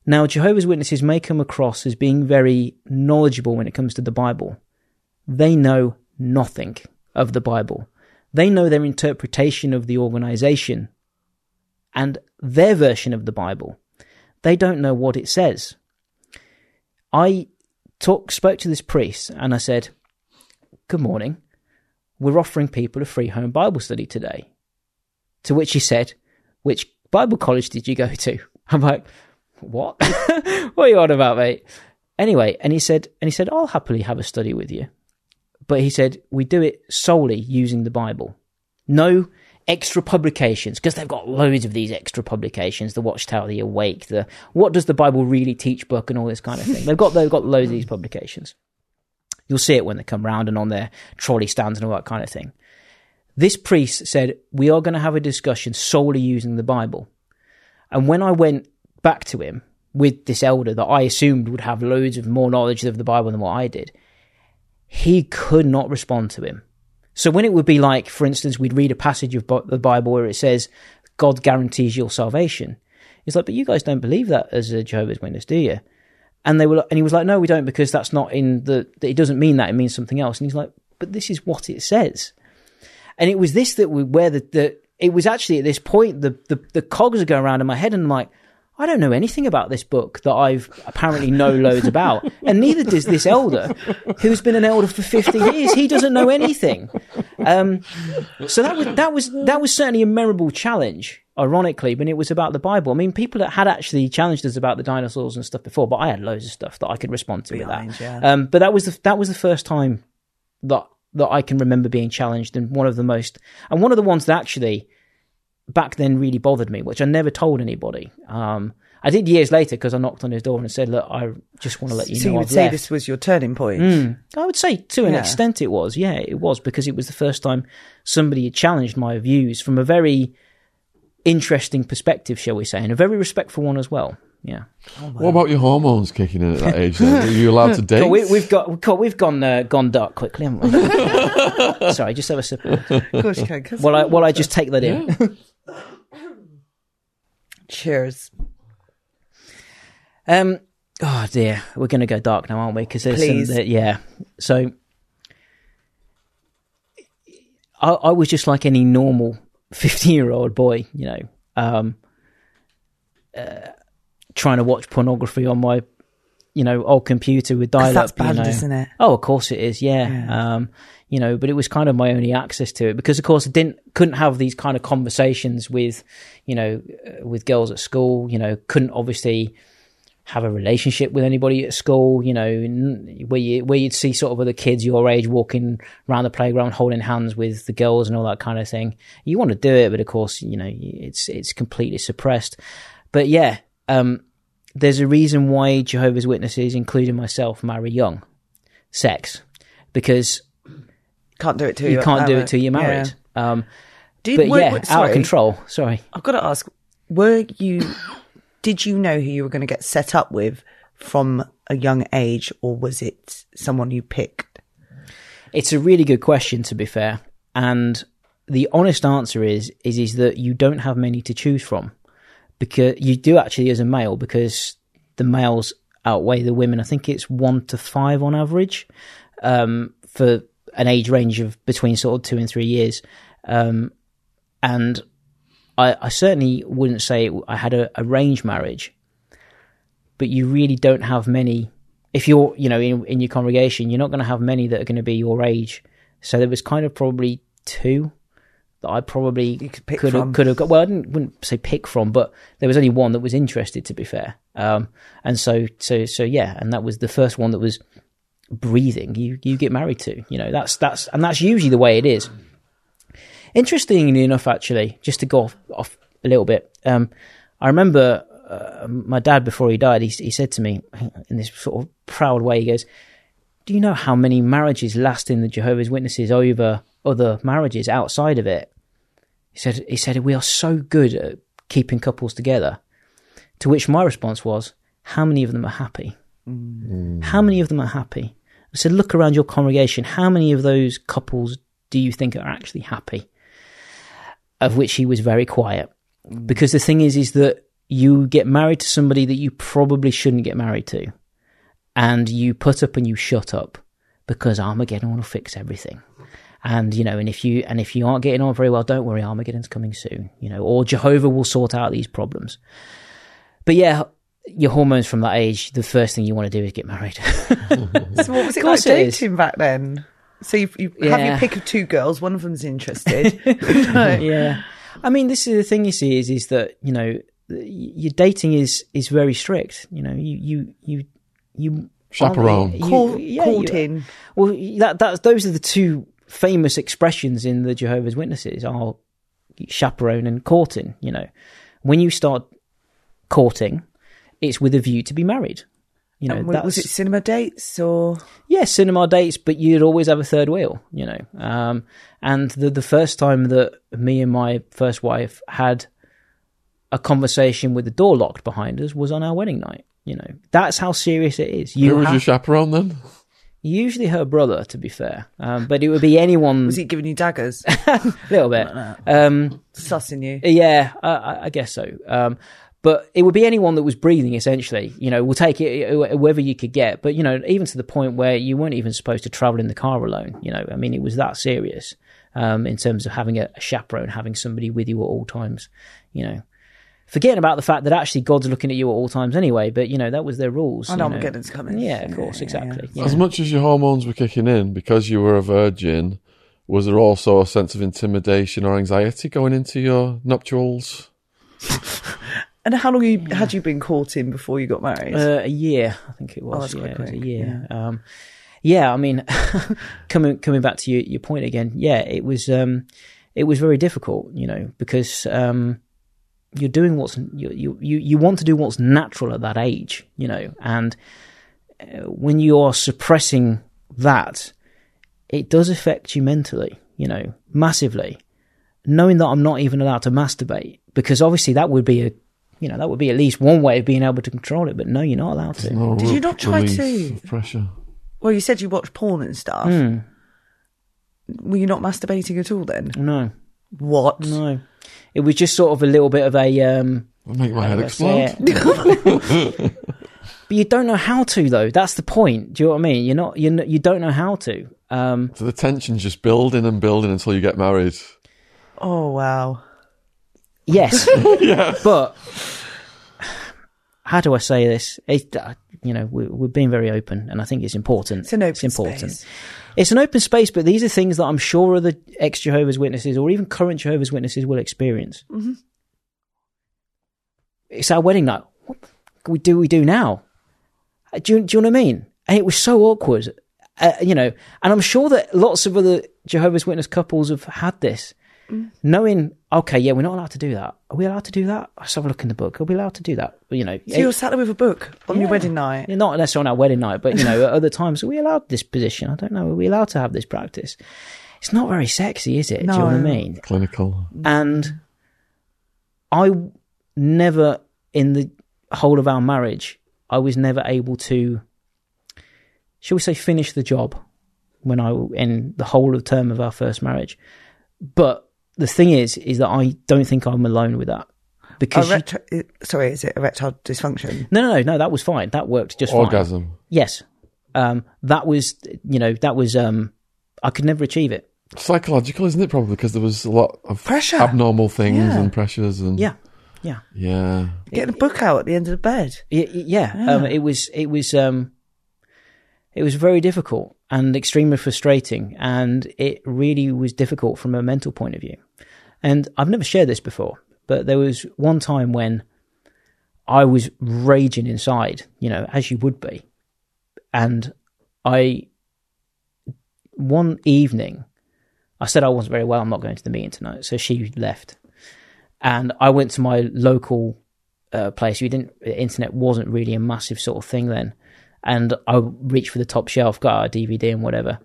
Now, Jehovah's Witnesses may come across as being very knowledgeable when it comes to the Bible. They know nothing of the Bible. They know their interpretation of the organization and their version of the Bible. They don't know what it says. I talk, spoke to this priest and I said, Good morning. We're offering people a free home Bible study today. To which he said, Which Bible college did you go to? I'm like, what? what are you on about, mate? Anyway, and he said, and he said, I'll happily have a study with you. But he said, we do it solely using the Bible. No extra publications, because they've got loads of these extra publications, the Watchtower, the Awake, the What Does the Bible Really Teach book and all this kind of thing. They've got, they've got loads of these publications. You'll see it when they come round and on their trolley stands and all that kind of thing. This priest said, we are going to have a discussion solely using the Bible. And when I went back to him with this elder that I assumed would have loads of more knowledge of the Bible than what I did, he could not respond to him. So when it would be like, for instance, we'd read a passage of the Bible where it says, God guarantees your salvation. He's like, but you guys don't believe that as a Jehovah's Witness, do you? And they were, and he was like, no, we don't, because that's not in the, it doesn't mean that, it means something else. And he's like, but this is what it says. And it was this that we, where the, the, it was actually at this point, the, the, the cogs are going around in my head and I'm like, I don't know anything about this book that I've apparently know loads about. And neither does this elder, who's been an elder for 50 years. He doesn't know anything. Um, so that was, that was, that was certainly a memorable challenge, ironically, when it was about the Bible. I mean, people that had actually challenged us about the dinosaurs and stuff before, but I had loads of stuff that I could respond to Behind, with that. yeah. Um, but that was the, that was the first time that, that I can remember being challenged and one of the most, and one of the ones that actually, back then really bothered me, which I never told anybody. Um, I did years later because I knocked on his door and said, "Look, I just want to let you so know you would I've say left." this was your turning point. Mm. I would say to an Yeah. extent it was. Yeah, it was because it was the first time somebody had challenged my views from a very interesting perspective, shall we say, and a very respectful one as well. Yeah. What about your hormones kicking in at that age? Then? Were you allowed to date? Cool, we, we've got cool, we've gone uh, gone dark quickly, haven't we? Sorry, just have a sip. Of. Of course you can. 'cause- While I while I just take that in. Cheers. Um. Oh dear, we're going to go dark now, aren't we? Because there's Please. some. yeah. So, I, I was just like any normal fifteen-year-old boy, you know, um, uh, trying to watch pornography on my, you know, old computer with dial-up. that's bad, you know. isn't it? Oh, of course it is. Yeah. Yeah. Um, you know, but it was kind of my only access to it because, of course, I didn't couldn't have these kind of conversations with, you know, with girls at school. You know, couldn't obviously have a relationship with anybody at school. You know, where you where you'd see sort of other kids your age walking around the playground holding hands with the girls and all that kind of thing. You want to do it, but of course, you know, it's it's completely suppressed. But yeah, um, there's a reason why Jehovah's Witnesses, including myself, marry young sex because Can't do it till you you're can't do it till you're married. Yeah. Um, Did, but were- yeah, were- out of control. Sorry. I've got to ask: Were you? did you know who you were going to get set up with from a young age, or was it someone you picked? It's a really good question, to be fair. And the honest answer is is is that you don't have many to choose from, because you do actually as a male, because the males outweigh the women. I think it's one to five on average um, for an age range of between sort of two and three years. Um, and I, I certainly wouldn't say I had a arranged marriage, but you really don't have many. If you're, you know, in, in your congregation, you're not going to have many that are going to be your age. So there was kind of probably two that I probably could could have, could have got. Well, I didn't wouldn't say pick from, but there was only one that was interested. To be fair, um, and so so so yeah, and that was the first one that was breathing. You you get married to, you know, that's that's and that's usually the way it is. Interestingly enough, actually, just to go off, off a little bit, um, I remember uh, my dad before he died. He, he said to me in this sort of proud way, he goes, "Do you know how many marriages last in the Jehovah's Witnesses over other marriages outside of it?" He said, "He said we are so good at keeping couples together." To which my response was, "How many of them are happy? How many of them are happy?" I said, "Look around your congregation. How many of those couples do you think are actually happy?" Of which he was very quiet, because the thing is, is that you get married to somebody that you probably shouldn't get married to, and you put up and you shut up because Armageddon will fix everything. And you know, and if you and if you aren't getting on very well, don't worry, Armageddon's coming soon. You know, or Jehovah will sort out these problems. But yeah, your hormones from that age, the first thing you want to do is get married. So what was it like course it dating back then? So you, you have Yeah. your pick of two girls. One of them's interested. yeah, I mean, this is the thing you see is is that you know your dating is is very strict. You know, you you you you Chaperone. you- Call, yeah, called you- in. Well, that that those are the two famous expressions in the Jehovah's Witnesses are chaperone and courting. You know, when you start courting, it's with a view to be married. You know, And w- that's, was it cinema dates or? yeah, cinema dates, but you'd always have a third wheel, you know. Um, and the the first time that me and my first wife had a conversation with the door locked behind us was on our wedding night. You know, that's how serious it is. You Who was have- your chaperone then? usually her brother, to be fair, um, but it would be anyone Was he giving you daggers? a little bit. Um, Sussing you? yeah, I- I, I guess so. Um, but it would be anyone that was breathing, essentially. You know, we'll take it wh- whoever you could get. But you know, even to the point where you weren't even supposed to travel in the car alone. You know, I mean, it was that serious um, in terms of having a, a chaperone, having somebody with you at all times. You know, forgetting about the fact that actually God's looking at you at all times anyway. But you know, that was their rules. I you know know. Armageddon's coming. Yeah, of course, yeah, exactly. Yeah. As much as your hormones were kicking in because you were a virgin, was there also a sense of intimidation or anxiety going into your nuptials? And how long you, had you been courting before you got married? Uh, a year, I think it Oh, was. that's yeah, quite it was a year. Yeah. Um, yeah, I mean, coming coming back to your, your point again. Yeah, it was um, it was very difficult, you know, because um, you're doing what's you, you you you want to do what's natural at that age, you know, and uh, when you are suppressing that, it does affect you mentally, you know, massively. Knowing that I'm not even allowed to masturbate, because obviously that would be a you know, that would be at least one way of being able to control it, but no, you're not allowed to. No Did you not try to? Pressure. well, you said you watched porn and stuff. Hmm. Were you not masturbating at all then? No, What? no. It was just sort of a little bit of a. Um, It'll make my head let's explode. but you don't know how to, though. That's the point. Do you know what I mean? You're not. You're not, you don't know how to. Um, So the tension's just building and building until you get married. Oh wow. yes, but how do I say this? It, uh, you know, we're, we're being very open, and I think it's important. It's an open important. space. It's an open space, but these are things that I'm sure other ex Jehovah's Witnesses or even current Jehovah's Witnesses will experience. Mm-hmm. It's our wedding night. What do we do? We do now. Uh, Do you, do you know what I mean? And it was so awkward, uh, you know. And I'm sure that lots of other Jehovah's Witness couples have had this. Mm. knowing okay, yeah, we're not allowed to do that. Are we allowed to do that? Let's have a look in the book. Are we allowed to do that? You know, So you're sat there with a book on your wedding night. Yeah, not necessarily on our wedding night, but you know, at other times, are we allowed this position? I don't know. Are we allowed to have this practice? It's not very sexy, is it? Do you know what I mean? Clinical. And I never, in the whole of our marriage, I was never able to, shall we say, finish the job when I in the whole of the term of our first marriage. But the thing is, is that I don't think I'm alone with that because you- Erectile, sorry, is it erectile dysfunction? no, no, no, no, that was fine. That worked just fine. Orgasm. Yes. Um, that was, you know, that was, um, I could never achieve it. Psychological, isn't it? Probably because there was a lot of Pressure. abnormal things Yeah. and pressures and Yeah. Yeah. yeah. Getting a book out at the end of the bed. Y- y- Yeah. Um, it was, it was, um, it was very difficult and extremely frustrating. And it really was difficult from a mental point of view. And I've never shared this before, but there was one time when I was raging inside, you know, as you would be. And I, one evening, I said I wasn't very well. I'm not going to the meeting tonight. So she left. And I went to my local uh, place. We didn't, the internet wasn't really a massive sort of thing then. And I reached for the top shelf, got a DVD and whatever.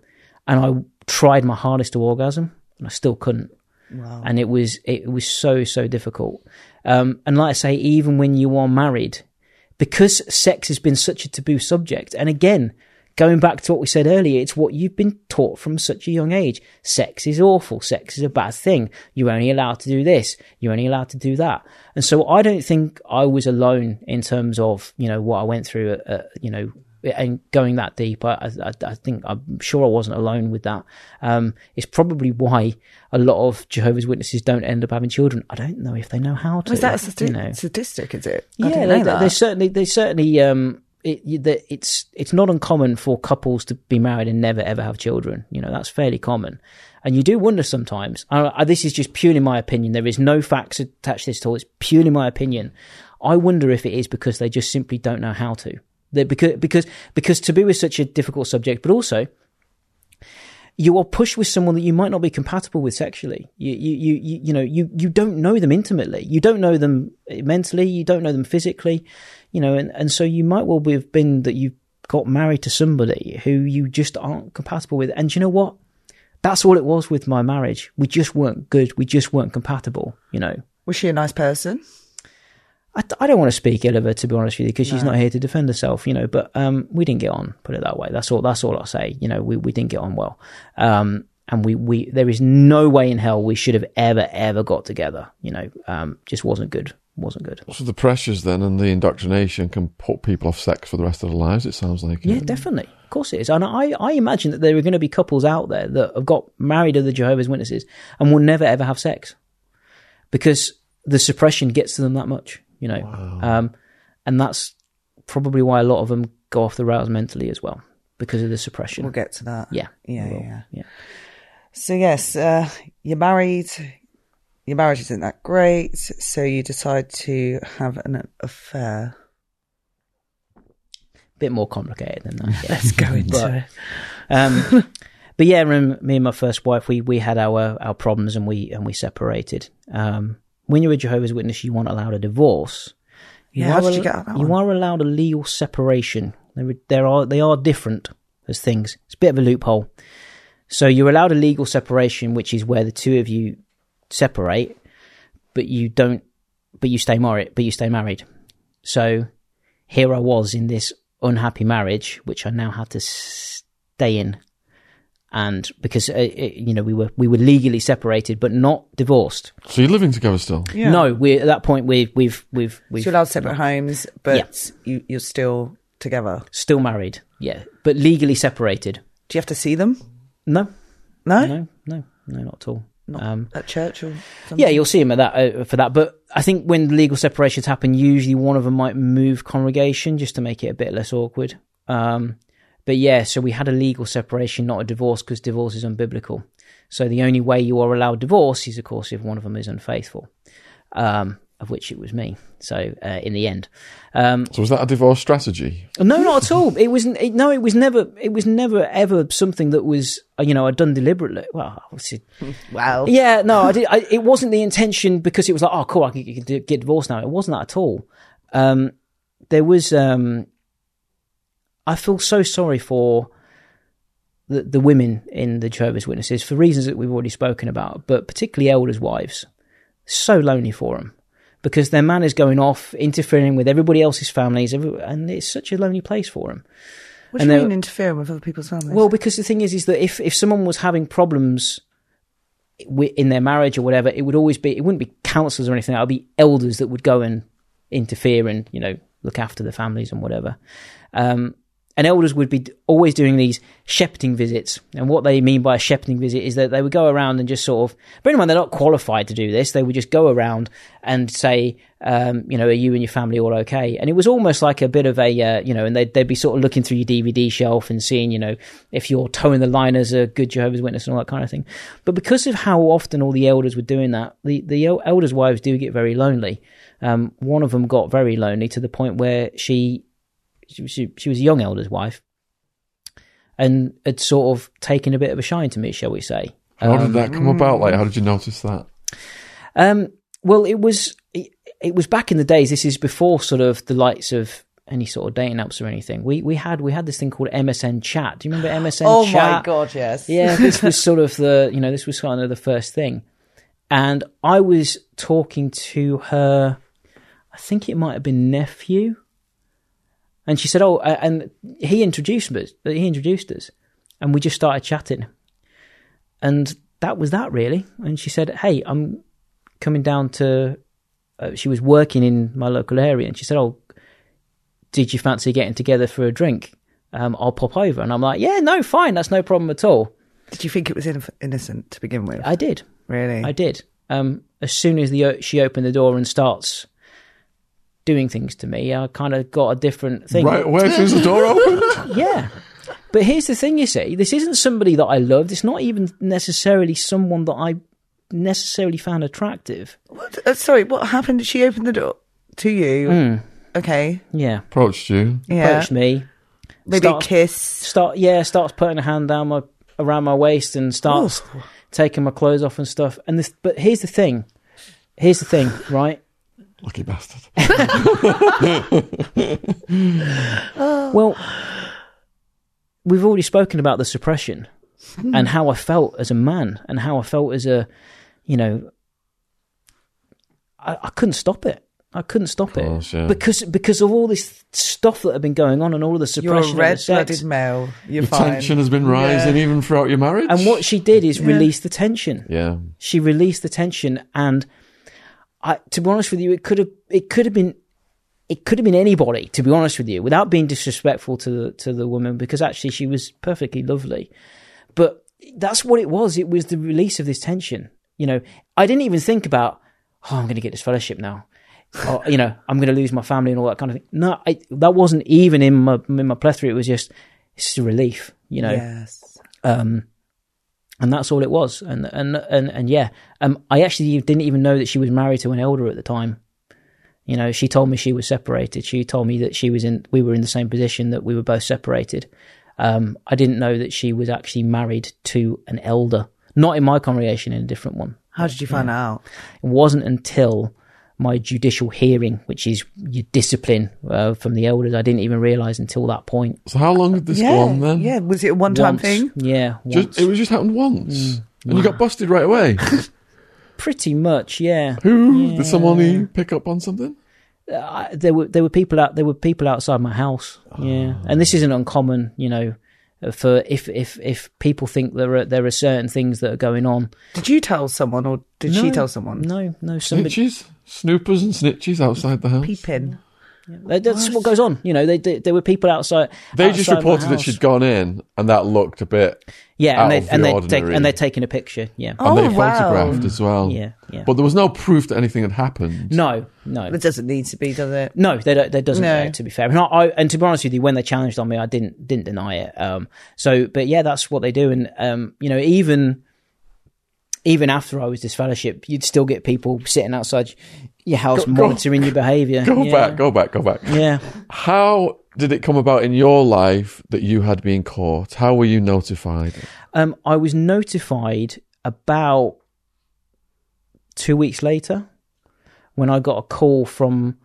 And I tried my hardest to orgasm and I still couldn't. Wow. And it was, it was so, so difficult. Um, and like I say, even when you are married, because sex has been such a taboo subject, and again, going back to what we said earlier, it's what you've been taught from such a young age. Sex is awful. Sex is a bad thing. You're only allowed to do this. You're only allowed to do that. And so I don't think I was alone in terms of, you know, what I went through, uh, uh, you know, and going that deep. I, I, I think I'm sure I wasn't alone with that. Um, it's probably why a lot of Jehovah's Witnesses don't end up having children. I don't know if they know how to. Is that a you know statistic? Is it? I yeah, they, they certainly, they certainly, um, it, that it's it's not uncommon for couples to be married and never ever have children. You know, that's fairly common, and you do wonder sometimes. I, I, this is just purely my opinion. There is no facts attached to this at all. It's purely my opinion. I wonder if it is because they just simply don't know how to. They, because because because taboo is such a difficult subject, but also you are pushed with someone that you might not be compatible with sexually. You, you, you, you, you know, you, you don't know them intimately. You don't know them eh, mentally. You don't know them physically, you know, and, and so you might well have been that you got married to somebody who you just aren't compatible with. And you know what? That's all it was with my marriage. We just weren't good. We just weren't compatible, you know. Was she a nice person? I, I don't want to speak ill of her to be honest with you because she's not here to defend herself, you know. But um, we didn't get on. Put it that way. That's all. That's all I'll say. You know, we, we didn't get on well. Um, and we, we there is no way in hell we should have ever ever got together. You know, um, just wasn't good. Wasn't good. So the pressures then and the indoctrination can put people off sex for the rest of their lives. It sounds like. Yeah, definitely. Of course it is. And I, I imagine that there are going to be couples out there that have got married to the Jehovah's Witnesses and will never ever have sex because the suppression gets to them that much, you know. Um, and that's probably why a lot of them go off the rails mentally as well because of the suppression. We'll get to that. yeah. Yeah, yeah. yeah. So yes, uh, you're married. Your marriage isn't that great, so you decide to have an affair. Bit more complicated than that. Yeah. Let's go into But- it. Um, but yeah, me and my first wife, we we had our our problems and we and we separated. Um, when you're a Jehovah's Witness, you weren't allowed a divorce. Yeah, how did you get out that You one? are allowed a legal separation. There, there are they are different as things. It's a bit of a loophole. So you're allowed a legal separation, which is where the two of you separate, but you don't, but you stay married, but you stay married. So here I was in this unhappy marriage, which I now had to stay in, and because uh, uh, you know we were we were legally separated, but not divorced. So you're living together still. Yeah. No, we at that point we've we've we've we've So you're allowed separate homes, but you, you're still together. still married, yeah, but legally separated. Do you have to see them? No, No, no, no, no, not at all. Not Um, at church or something. Yeah, you'll see him at that uh, for that. But I think when legal separations happen, usually one of them might move congregation just to make it a bit less awkward. Um, but yeah, so we had a legal separation, not a divorce, because divorce is unbiblical. So the only way you are allowed divorce is, of course, if one of them is unfaithful. Um, of which it was me. So uh, in the end, um, So was that a divorce strategy? no, not at all. It wasn't. It, no, it was never. It was never ever something that was uh, you know I'd done deliberately. Well, obviously, Wow. yeah, no, I did. I, it wasn't the intention because it was like, oh, cool, I can get, get get divorced now. It wasn't that at all. Um, there was. Um, I feel so sorry for the the women in the Jehovah's Witnesses for reasons that we've already spoken about, but particularly elders' wives. So lonely for them because their man is going off, interfering with everybody else's families, and it's such a lonely place for them. What And do you mean interfering with other people's families? Well, because the thing is, is that if if someone was having problems in their marriage or whatever, it would always be it wouldn't be counselors or anything. It would be elders that would go and interfere and you know look after the families and whatever. Um, and elders would be always doing these shepherding visits. And what they mean by a shepherding visit is that they would go around and just sort of, in mind they're not qualified to do this. They would just go around and say, um, you know, are you and your family all okay? And it was almost like a bit of a, uh, you know, and they'd, they'd be sort of looking through your DVD shelf and seeing, you know, if you're toeing the line as a good Jehovah's Witness and all that kind of thing. But because of how often all the elders were doing that, the, the elders' wives do get very lonely. Um, one of them got very lonely to the point where she she, she, she was a young elder's wife and had sort of taken a bit of a shine to me, shall we say. How did that come about? Like, how did you notice that? Um, well, it was it, it was back in the days. This is before sort of the lights of any sort of dating apps or anything. We we had we had this thing called MSN Chat. Do you remember MSN oh Chat? my god, yes. Yeah, this was sort of the you know this was kind of the first thing, and I was talking to her. I think it might have been nephew, and she said, "Oh," and he introduced us. He introduced us, and we just started chatting, and that was that really. And she said, "Hey, I'm coming down to." Uh, she was working in my local area, and she said, "Oh, did you fancy getting together for a drink? Um, I'll pop over." And I'm like, "Yeah, no, fine, that's no problem at all." Did you think it was innocent to begin with? I did. really? I did. Um, as soon as the she opened the door and starts doing things to me, I kind of got a different thing. Right away, as the door opened. Yeah. But here's the thing, you see, this isn't somebody that I loved. It's not even necessarily someone that I necessarily found attractive. What? Uh, sorry, what happened? Did she open the door to you? Hmm. Okay. Yeah. Approached you. Yeah. Approached me. Maybe Start- a kiss. Start yeah, starts putting a hand down my around my waist and starts taking my clothes off and stuff. And this but here's the thing. Here's the thing, right? Lucky bastard. Well, we've already spoken about the suppression and how I felt as a man and how I felt as a, you know, I, I couldn't stop it. I couldn't stop course, it yeah. because because of all this stuff that had been going on and all of the You're a suppression red-blooded male. You're Your fine. tension has been rising even throughout your marriage. And what she did is release the tension. Yeah. She released the tension, and I, to be honest with you, it could have it could have been it could have been anybody. To be honest with you, without being disrespectful to the to the woman, because actually she was perfectly lovely, but that's what it was. It was the release of this tension. You know, I didn't even think about, oh, I'm going to get disfellowship now. or, you know, I'm going to lose my family and all that kind of thing. No, I, that wasn't even in my in my plethora. It was just it's a relief. You know, Yes. um, and that's all it was. And and and and yeah, um, I actually didn't even know that she was married to an elder at the time. You know, she told me she was separated. She told me that she was in. We were in the same position that we were both separated. Um, I didn't know that she was actually married to an elder, not in my congregation, in a different one. How did you find out? It wasn't until my judicial hearing, which is your discipline uh, from the elders, I didn't even realise until that point. So how long did this yeah. go on then? Yeah. Was it a one-time Once. thing? Yeah, once. Just, it was just happened once. Mm. And you got busted right away. pretty much. Yeah. Who? Did someone pick up on something? uh, there were there were people out there were people outside my house. Yeah, and this isn't uncommon, you know. For if if if people think there are there are certain things that are going on, Did you tell someone or did she tell someone? no, no, somebody Snitches? Snoopers and snitches outside the house? Peeping. That- that's what goes on. You know, they, they, there were people outside. They just outside my reported that she'd gone in and that looked a bit. yeah, out and they of the and they take, ordinary. and they're taking a picture. Yeah, And they Oh, wow. photographed as well. yeah, yeah. But there was no proof that anything had happened. no, no, It doesn't need to be, does it? No, they don't, there doesn't. No. uh, to be fair, and, I, I, and to be honest with you, when they challenged on me, I didn't didn't deny it. Um, so, but yeah, that's what they do, and um, you know, even even after I was disfellowship, you'd still get people sitting outside your house Go- go- monitoring your behaviour. Go yeah. back, go back, go back. Yeah. How did it come about in your life that you had been caught? How were you notified? Um, I was notified about two weeks later when I got a call from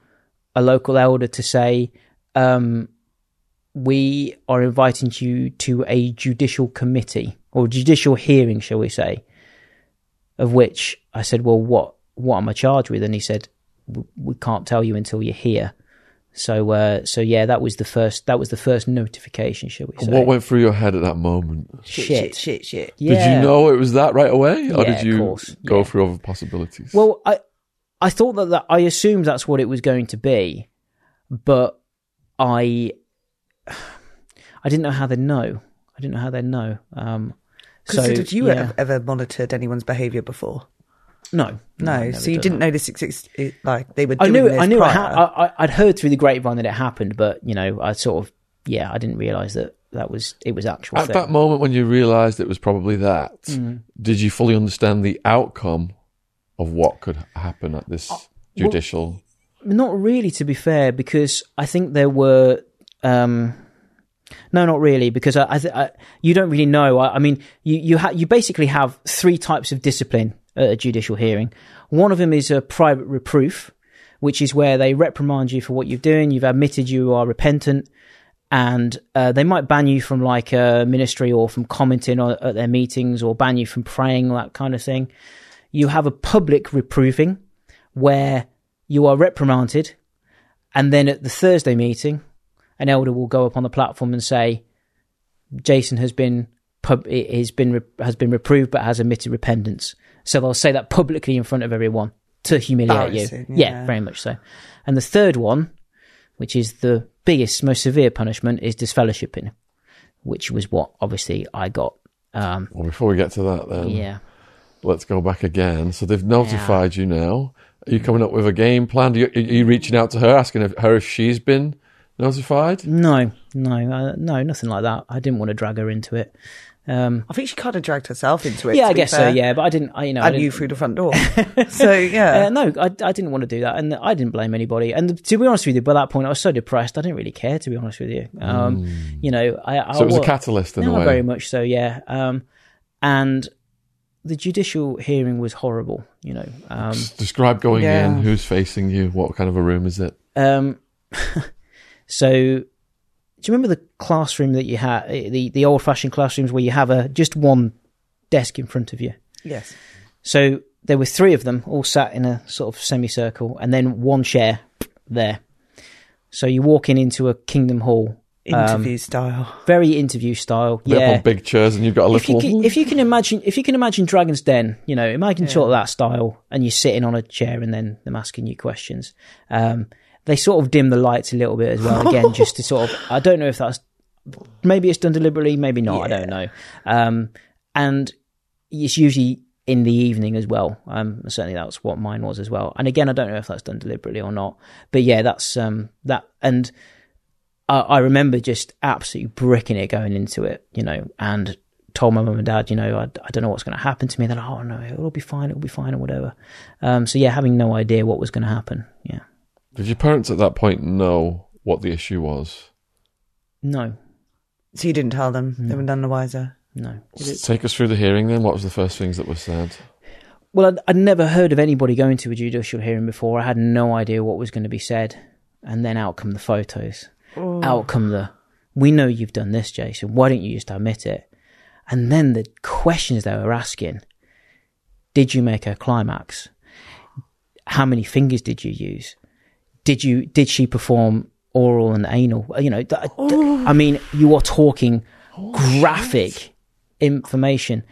a local elder to say, um, we are inviting you to a judicial committee or judicial hearing, shall we say? Of which I said, well, what what am I charged with? And he said, we can't tell you until you're here. So, uh, so yeah, that was the first. That was the first notification, shall we say? What went through your head at that moment? Shit, Shit. shit, shit, shit. Did you know it was that right away, or Yeah, did you go Yeah. through other possibilities? Well, I I thought that, that I assumed that's what it was going to be, but I I didn't know how they know. I didn't know how they know. Um, so did you yeah. have ever monitored anyone's behaviour before? No, No, I've so you didn't that. know this exist- it- like they were. I knew. This I knew. Prior. ha- I, I, I'd heard through the grapevine that it happened, but you know, I sort of yeah, I didn't realize that that was it was actual. at thing. that moment when you realised it was probably that, Mm. did you fully understand the outcome of what could happen at this judicial? Not really, to be fair, because I think there were. Um, no, not really, because I, I, I you don't really know. I, I mean, you you ha- you basically have three types of discipline at a judicial hearing. One of them is a private reproof, which is where they reprimand you for what you're doing. You've admitted you are repentant, and uh, they might ban you from like a ministry or from commenting on, at their meetings or ban you from praying, that kind of thing. You have a public reproving, where you are reprimanded, and then at the Thursday meeting, an elder will go up on the platform and say, "Jason has been pub- has been has been reproved, but has admitted repentance." So they'll say that publicly in front of everyone to humiliate you. Yeah. yeah. very much so. And the third one, which is the biggest, most severe punishment, is disfellowshipping, which was what obviously I got. Um, Well, before we get to that, then yeah. let's go back again. So they've notified you now. Are you coming up with a game plan? Are you, are you reaching out to her, asking if- her if she's been notified? No, no, uh, no, nothing like that. I didn't want to drag her into it. Um, I think she kind of dragged herself into it. yeah, to I be guess so. Yeah, but I didn't. I, you know, I and didn't, you through the front door. so yeah, Uh, no, I, I didn't want to do that, and I didn't blame anybody. And to be honest with you, by that point, I was so depressed. I didn't really care, to be honest with you. Um, You know, I, I Mm. So it was a catalyst in no, a way. very much so. Yeah, um, and the judicial hearing was horrible. You know, um, Describe going Yeah. in. Who's facing you? What kind of a room is it? um, so do you remember the classroom that you had, the the old fashioned classrooms where you have a just one desk in front of you? yes, So there were three of them all sat in a sort of semicircle and then one chair there. So you walk in into a Kingdom Hall, interview style. very interview style. They're Yeah. on big chairs, and you've got a If you, little. can, if you can imagine, if you can imagine Dragon's Den, you know, imagine sort of that style, and you're sitting on a chair, and then them asking you questions. Um, they sort of dim the lights a little bit as well, again, just to sort of. I don't know if that's maybe it's done deliberately, maybe not. I don't know. Um, and it's usually in the evening as well. Um, certainly that's what mine was as well. And again, I don't know if that's done deliberately or not. But yeah, that's um, that. And I, I remember just absolutely bricking it going into it, you know, and told my mum and dad, you know, I, I don't know what's going to happen to me. They're like, oh no, it'll be fine, it'll be fine, or whatever. Um, so yeah, having no idea what was going to happen. Yeah, Did your parents at that point know what the issue was? no, So you didn't tell them; they were none the wiser. no. Take us through the hearing then. What was the first things that were said? Well, I'd, I'd never heard of anybody going to a judicial hearing before. I had no idea what was going to be said. And then out come the photos. Oh. Out come the, we know you've done this, Jason. Why don't you just admit it? And then the questions they were asking Did you make a climax? How many fingers did you use? Did you, did she perform oral and anal? You know, th- th- I mean, you are talking graphic information.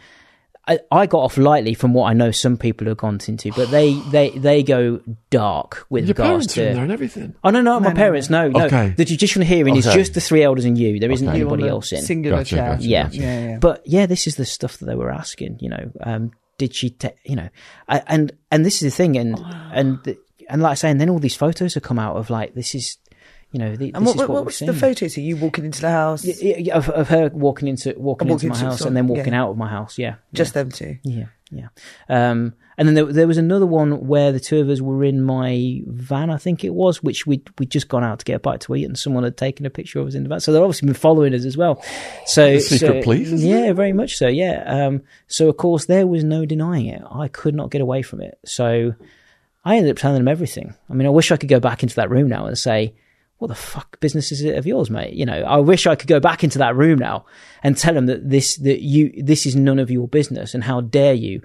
I, I got off lightly from what I know some people have gone into, but they, they, they go dark with Your regards parents are in there to. and everything. Oh no, no, my parents, no, no. Okay. The judicial hearing is just the three elders and you. There isn't Okay. anybody else in. Singular Gotcha, chair. gotcha. yeah. Yeah, yeah. But yeah, this is the stuff that they were asking. You know, um, did she? ta you know, I, and and this is the thing, and and the, and like I say, and then all these photos have come out of like this is, you know, the, And this what, is what, what, was we've the photos? Are you walking into the house? Yeah, yeah, of, of her walking into walking, Walking into my into- house and then walking yeah. out of my house. Yeah, Just them two. yeah, yeah. Um, and then there, there was another one where the two of us were in my van, I think it was, which we we'd just gone out to get a bite to eat, and someone had taken a picture of us in the van. So they've obviously been following us as well. So The secret so- police, isn't yeah, very much so. Yeah. Um, so of course there was no denying it. I could not get away from it. So I ended up telling them everything. I mean, I wish I could go back into that room now and say, what the fuck business is it of yours, mate? You know, I wish I could go back into that room now and tell them that this, that you, this is none of your business and how dare you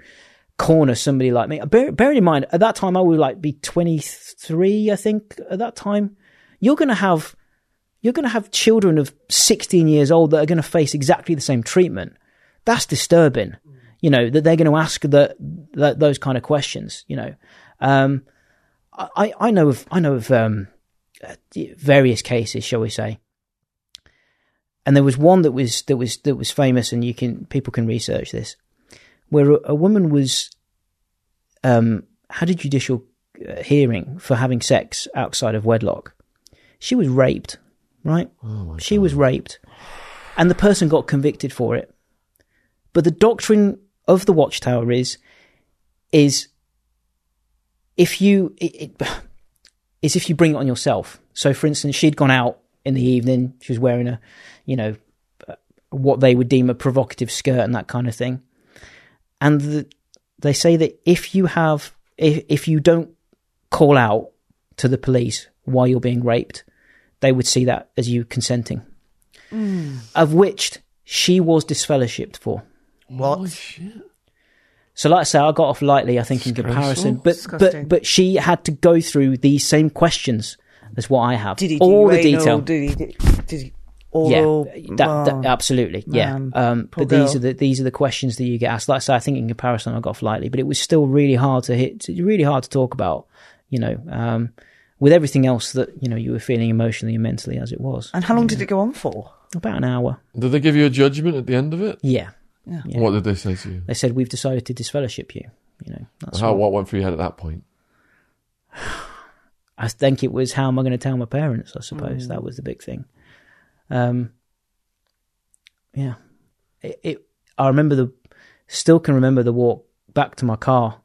corner somebody like me. Bear, bearing in mind, at that time, I would like be 23, I think, at that time. You're going to have, you're going to have children of 16 years old that are going to face exactly the same treatment. That's disturbing. You know, that they're going to ask the, the, those kind of questions, you know. Um, I, I know of, I know of, um, various cases, shall we say. And there was one that was, that was, that was famous and you can, people can research this where a, a woman was um, had a judicial uh, hearing for having sex outside of wedlock. She was raped, right? she was raped, and the person got convicted for it. But the doctrine of the Watchtower is is if you it, it, is if you bring it on yourself. So, for instance, she'd gone out in the evening. She was wearing a, you know, uh, what they would deem a provocative skirt and that kind of thing and the, they say that if you have if, if you don't call out to the police while you're being raped they would see that as you consenting of which she was disfellowshipped for What? Oh, shit. So like i say i got off lightly i think in comparison but but but she had to go through these same questions as what i have Did he do all the anal? detail Did he? Did, did he? Oral? yeah, that, that- absolutely. Yeah, um, poor but these girl. are the these are the questions that you get asked. Like I say, I think in comparison, I got off lightly, but it was still really hard to hit, really hard to talk about. You know, um, with everything else that you know you were feeling emotionally and mentally as it was. And how long did it go on for? About an hour. Did they give you a judgment at the end of it? Yeah, Yeah. Yeah. What did they say to you? they said we've decided to disfellowship you. You know, that's How what, what went through your head at that point? I think it was. How am I going to tell my parents? I suppose that was the big thing. Um, yeah, it, it. I remember the. Still can remember the walk back to my car,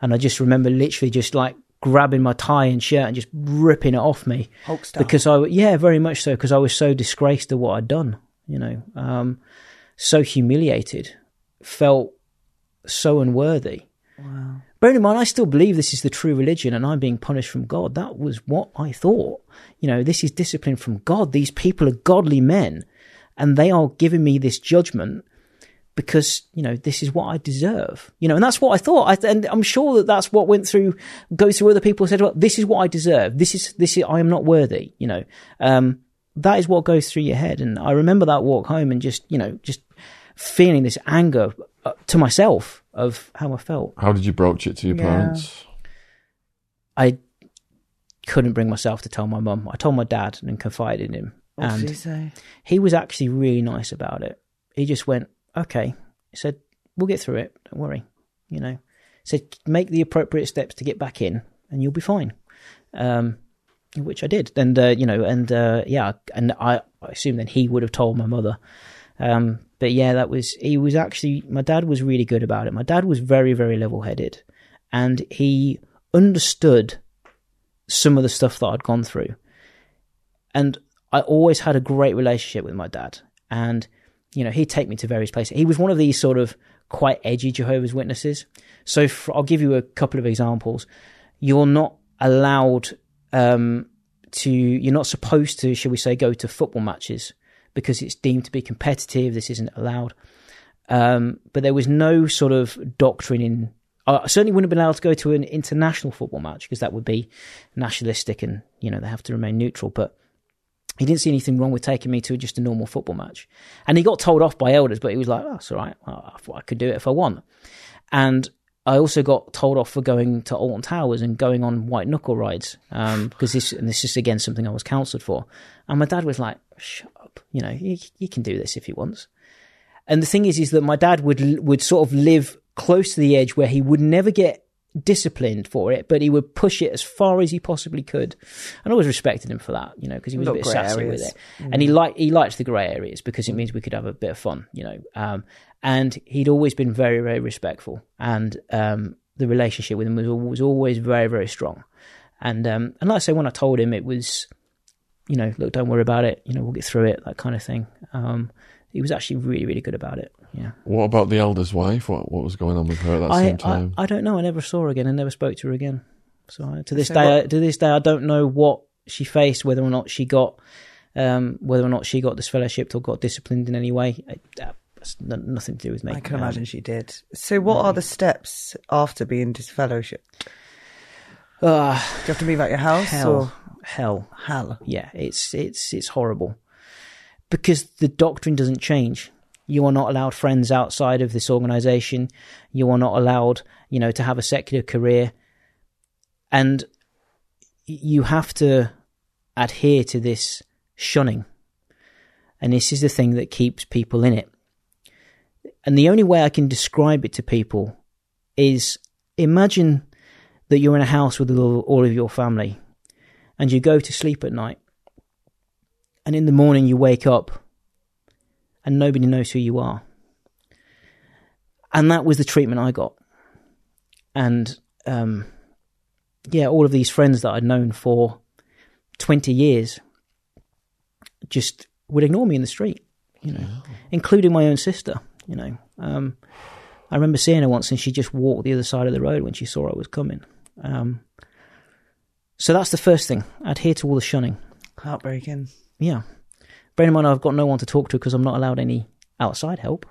and I just remember literally just like grabbing my tie and shirt and just ripping it off me Hulk style. because I yeah very much so because I was so disgraced at what I'd done. You know, um, so humiliated, felt so unworthy. wow. Bearing in mind, I still believe this is the true religion and I'm being punished from God. That was what I thought. You know, this is discipline from God. These people are godly men and they are giving me this judgment because, you know, this is what I deserve. You know, and that's what I thought. I, and I'm sure that that's what went through, goes through other people said, well, this is what I deserve. This is, this is, I am not worthy, you know. Um, that is what goes through your head. And I remember that walk home and just, you know, just feeling this anger uh, to myself of how I felt. How did you broach it to your Yeah. parents? I couldn't bring myself to tell my mum. I told my dad and confided in him. What and did he say? he was actually really nice about it. He just went, okay. He said, we'll get through it. Don't worry. You know, he said, make the appropriate steps to get back in and you'll be fine. Um, which I did. And, uh, you know, and, uh, yeah, and I, I assume then he would have told my mother. Um, but yeah, that was, he was actually, my dad was really good about it. My dad was very, very level headed and he understood some of the stuff that I'd gone through. And I always had a great relationship with my dad. And, you know, he'd take me to various places. He was one of these sort of quite edgy Jehovah's Witnesses. So for, I'll give you a couple of examples. You're not allowed um, to, you're not supposed to, shall we say, go to football matches because it's deemed to be competitive. This isn't allowed. Um, but there was no sort of doctrine in. I certainly wouldn't have been allowed to go to an international football match because that would be nationalistic and, you know, they have to remain neutral. But he didn't see anything wrong with taking me to just a normal football match. And he got told off by elders, but he was like, oh, that's all right. I I could do it if I want. And I also got told off for going to Alton Towers and going on white knuckle rides um, because this and this is again something I was counselled for. And my dad was like, "Shut up, you know, you, you can do this if he wants." And the thing is, is that my dad would would sort of live close to the edge where he would never get disciplined for it, but he would push it as far as he possibly could. And I always respected him for that, you know, because he was a bit sassy areas. with it. And he liked he liked the grey areas because it means we could have a bit of fun, you know. Um, and he'd always been very, very respectful, and um, the relationship with him was, was always very, very strong. And um, and like I say, when I told him, it was, you know, look, don't worry about it. You know, we'll get through it, that kind of thing. Um, he was actually really, really good about it. Yeah. What about the elder's wife? What what was going on with her at that I, same time? I don't know. I never saw her again. I never spoke to her again. So I, to this So day, what- I, to this day, I don't know what she faced, whether or not she got, um, whether or not she got disfellowshipped or got disciplined in any way. I, that's n- nothing to do with me. I can Um, imagine she did. So, what are the steps after being disfellowship? ah, Do you have to move out your house hell, or hell. hell? Yeah, it's it's it's horrible because the doctrine doesn't change. You are not allowed friends outside of this organization. You are not allowed, you know, to have a secular career, and you have to adhere to this shunning. And this is the thing that keeps people in it. And the only way I can describe it to people is imagine that you're in a house with all of your family and you go to sleep at night and in the morning you wake up and nobody knows who you are. And that was the treatment i got. And um, yeah all of these friends that i'd known for 20 years just would ignore me in the street you know including my own sister you know um, i remember seeing her once and she just walked the other side of the road when she saw i was coming um, so that's the first thing adhere to all the shunning Heartbreaking. yeah. Bear in mind, I've got no one to talk to because I'm not allowed any outside help.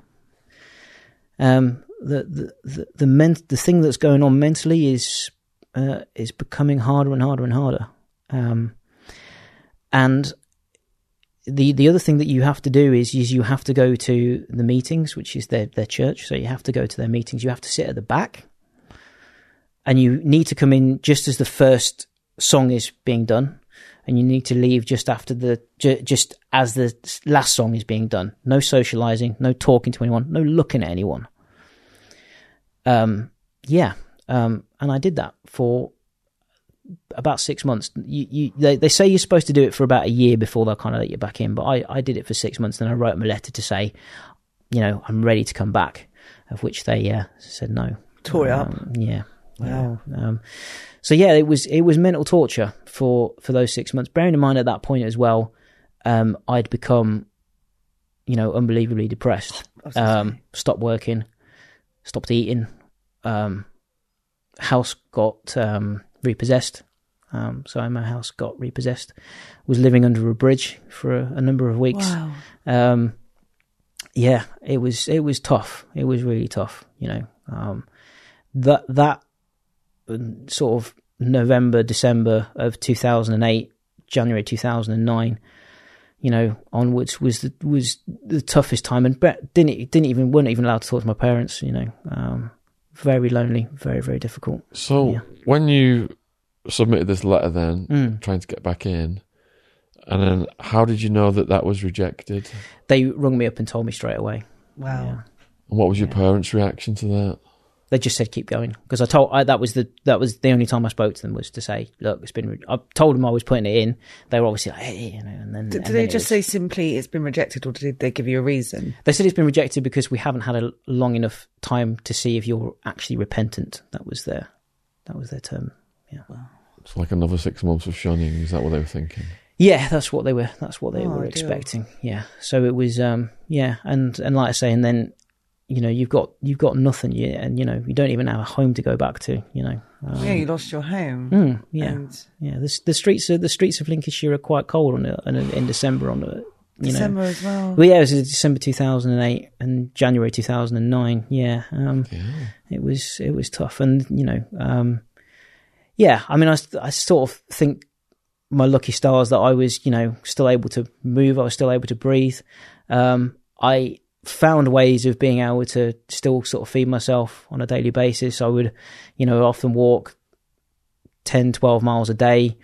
Um, the the the the, men- the thing that's going on mentally is uh, is becoming harder and harder and harder. Um, and the the other thing that you have to do is is you have to go to the meetings, which is their their church. So you have to go to their meetings. You have to sit at the back, and you need to come in just as the first song is being done and you need to leave just after the just as the last song is being done. No socializing, no talking to anyone, no looking at anyone. Um, yeah, um, and I did that for about six months. You, you, they, they say you're supposed to do it for about a year before they'll kind of let you back in, but I, I did it for six months. Then I wrote them a letter to say, you know, I'm ready to come back. Of which they uh, said no. Tore it up. Um, yeah. Wow. Um, so yeah, it was it was mental torture for for those six months. Bearing in mind at that point as well, um, I'd become, you know, unbelievably depressed. Um, stopped working, stopped eating. Um, house got um, repossessed. Um, so my house got repossessed. Was living under a bridge for a, a number of weeks. Wow. Um, yeah, it was it was tough. It was really tough. You know, um, that that um, sort of November December of two thousand and eight, January two thousand and nine. You know, onwards was the was the toughest time, and didn't didn't even weren't even allowed to talk to my parents. You know, um, very lonely, very very difficult. So Yeah. when you submitted this letter, then Mm. trying to get back in, and then how did you know that that was rejected? They rung me up and told me straight away. Wow. Yeah. And what was your Yeah. parents' reaction to that? They just said keep going because I told I, that was the that was the only time I spoke to them was to say look it's been re-. I told them I was putting it in they were obviously like hey you know and then Did, and did then they just was- say simply it's been rejected, or did they give you a reason? they said it's been rejected because we haven't had a long enough time to see if you're actually repentant that was their that was their term yeah It's like another six months of shunning. Is that what they were thinking? yeah that's what they were that's what they Oh, were expecting yeah so it was um yeah and and like I say and then you know you've got you've got nothing yet and you know you don't even have a home to go back to you know um, yeah, you lost your home. mm, yeah And Yeah, the the streets of the streets of Lincolnshire are quite cold on a, on a, in December on a you December know. as well. Well, yeah, it was December two thousand and eight and January two thousand and nine. Yeah, um, Yeah. it was it was tough, and you know, um, yeah. I mean, I I sort of think my lucky stars that I was you know still able to move. I was still able to breathe. Um, I found ways of being able to still sort of feed myself on a daily basis. I would, you know, often walk 10, 12 miles a day.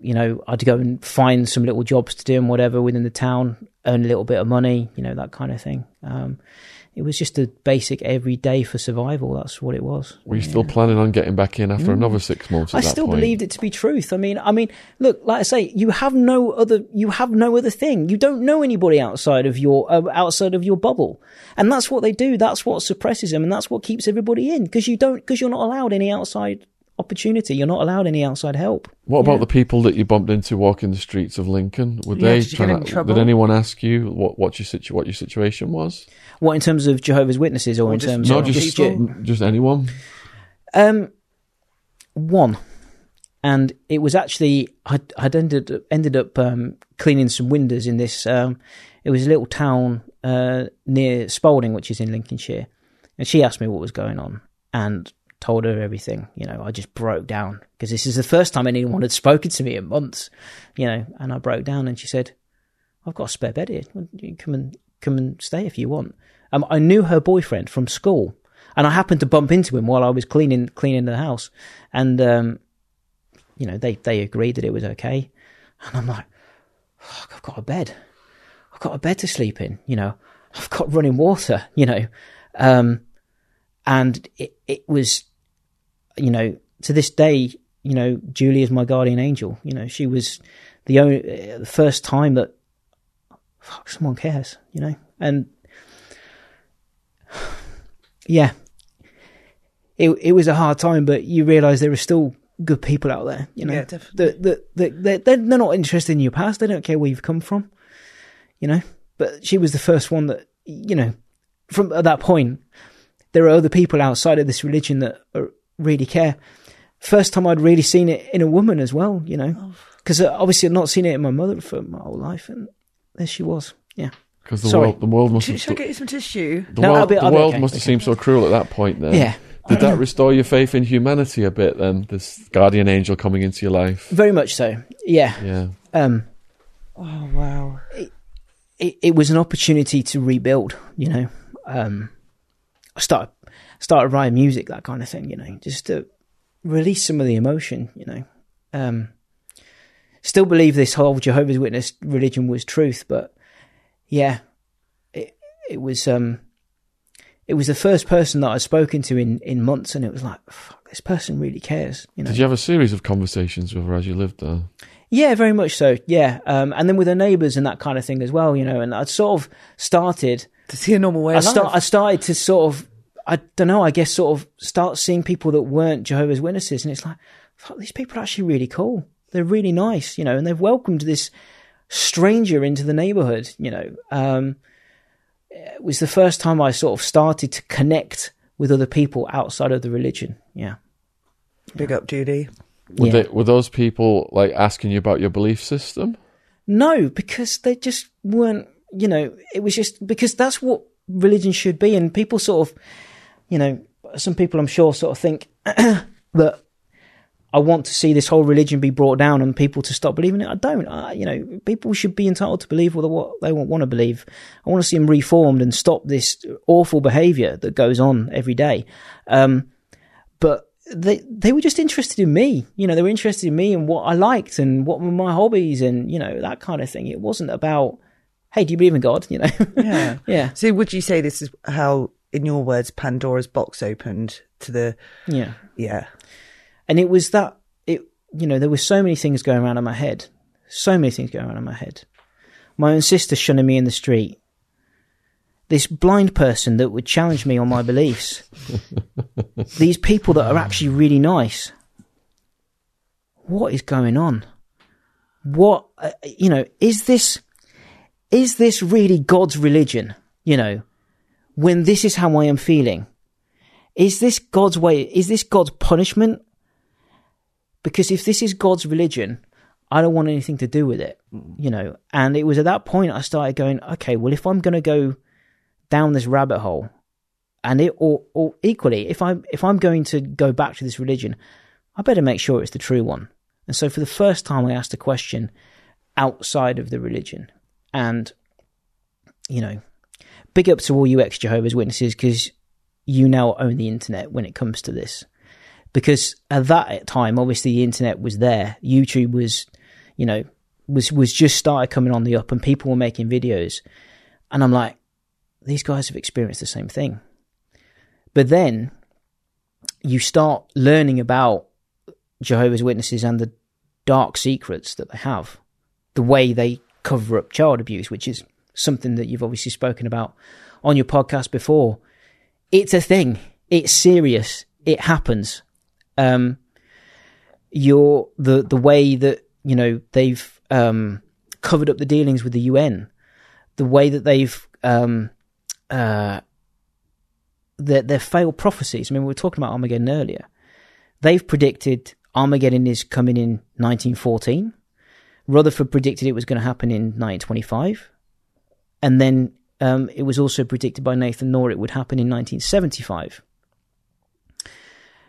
You know, I'd go and find some little jobs to do and whatever within the town. earn a little bit of money, you know, that kind of thing. Um, it was just a basic every day for survival. That's what it was. Were you still planning on getting back in after another six months? At I that still point? believed it to be truth. I mean, I mean, look, like I say, you have no other, you have no other thing. You don't know anybody outside of your, uh, outside of your bubble. And that's what they do. That's what suppresses them. And that's what keeps everybody in because you don't, because you're not allowed any outside opportunity. You're not allowed any outside help. What about the people that you bumped into walking the streets of Lincoln? Were Yeah, they did trying to. Did anyone ask you what what your situ- what your situation was? What in terms of Jehovah's Witnesses or, in just terms No, of just people? just anyone. Um, one, and it was actually I'd, I'd ended up, ended up um, cleaning some windows in this. Um, it was a little town uh, near Spalding, which is in Lincolnshire, and she asked me what was going on, and told her everything. You know, I just broke down because this is the first time anyone had spoken to me in months. You know, and I broke down, and she said, "I've got a spare bed here. You come and come and stay if you want." Um, I knew her boyfriend from school, and I happened to bump into him while I was cleaning cleaning the house, and um, you know they they agreed that it was okay, and I'm like, "Fuck, I've got a bed, I've got a bed to sleep in, you know, I've got running water, you know, um, and it it was, you know, to this day, you know, Julie is my guardian angel, you know, she was the only uh, the first time that fuck someone cares, you know, and yeah, it it was a hard time, but you realise there are still good people out there. You know, Yeah, definitely. that that that they're, they're not interested in your past. They don't care where you've come from. You know, but she was the first one that you know. From at that point, there are other people outside of this religion that are, really care. First time I'd really seen it in a woman as well. You know, oh. because uh, obviously I'd not seen it in my mother for my whole life, and there she was. Yeah. Because the Sorry. world the world must Should, have should I get you some tissue? the No, world, I'll be- the I'll be world okay. must have seemed so cruel at that point. Then, Yeah. Did that restore your faith in humanity a bit? Then this guardian angel coming into your life. Very much so. Yeah. Yeah. Um, Oh wow! it, it was an opportunity to rebuild, you know. Um, I started started writing music, that kind of thing, you know, just to release some of the emotion, you know. Um, still believe this whole Jehovah's Witness religion was truth, but yeah, it it was um, it was the first person that I'd spoken to in in months, and it was like, fuck, this person really cares, you know. Did you have a series of conversations with her as you lived there? Yeah, very much so. Yeah, um, and then with her neighbours and that kind of thing as well, you know. And I'd sort of started. To see a normal way I of life. start. I started to sort of. I don't know. I guess sort of start seeing people that weren't Jehovah's Witnesses, and it's like, fuck, these people are actually really cool. They're really nice, you know, and they've welcomed this stranger into the neighbourhood. You know, um, it was the first time I sort of started to connect with other people outside of the religion. Yeah. Big up, Judy. Were, Yeah. they, were those people like asking you about your belief system? No, because they just weren't, you know, it was just because that's what religion should be. And people sort of, you know, some people I'm sure sort of think that I want to see this whole religion be brought down and people to stop believing it. I don't. I, you know, people should be entitled to believe what they want, want to believe. I want to see them reformed and stop this awful behaviour that goes on every day. Um, but they they were just interested in me. You know, they were interested in me and what I liked and what were my hobbies and you know that kind of thing. It wasn't about, hey, do you believe in God? You know, Yeah. yeah, So, would you say this is how, in your words, Pandora's box opened to the? yeah. Yeah. And it was that it. You know, there were so many things going around in my head. So many things going around in my head. My own sister shunning me in the street. This blind person that would challenge me on my beliefs. These people that are actually really nice. What is going on? What uh, you know? Is this is this really God's religion? You know, when this is how I am feeling, is this God's way? Is this God's punishment? Because if this is God's religion, I don't want anything to do with it, mm. you know. And it was at that point I started going, okay, well, if I'm going to go down this rabbit hole, and it or, or equally, if I if I'm going to go back to this religion, I better make sure it's the true one. And so, for the first time, I asked a question outside of the religion, and you know, big up to all you ex Jehovah's Witnesses because you now own the internet when it comes to this. Because at that time, obviously, the internet was there. YouTube was, you know, was was just started coming on the up, and people were making videos, and I'm like, these guys have experienced the same thing. But then you start learning about Jehovah's Witnesses and the dark secrets that they have, the way they cover up child abuse, which is something that you've obviously spoken about on your podcast before. It's a thing. It's serious. It happens. Um, your the the way that you know they've um, covered up the dealings with the UN, the way that they've um, uh, their their failed prophecies. I mean, we were talking about Armageddon earlier. They've predicted Armageddon is coming in 1914. Rutherford predicted it was going to happen in 1925, and then um, it was also predicted by Nathan Knorr it would happen in 1975.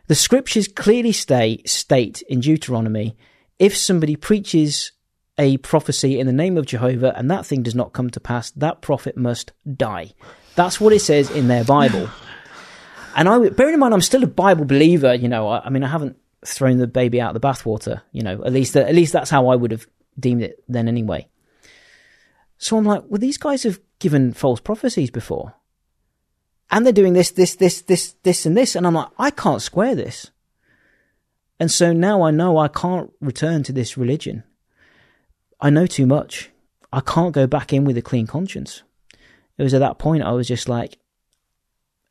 The scriptures clearly state, state in Deuteronomy if somebody preaches a prophecy in the name of Jehovah and that thing does not come to pass, that prophet must die. That's what it says in their Bible. And I, bearing in mind, I'm still a Bible believer. You know, I, I mean, I haven't thrown the baby out of the bathwater. You know, at least at least that's how I would have deemed it then anyway. So I'm like, well, these guys have given false prophecies before, and they're doing this, this, this, this, this, and this, and I'm like, I can't square this. And so now I know I can't return to this religion. I know too much. I can't go back in with a clean conscience. It was at that point I was just like,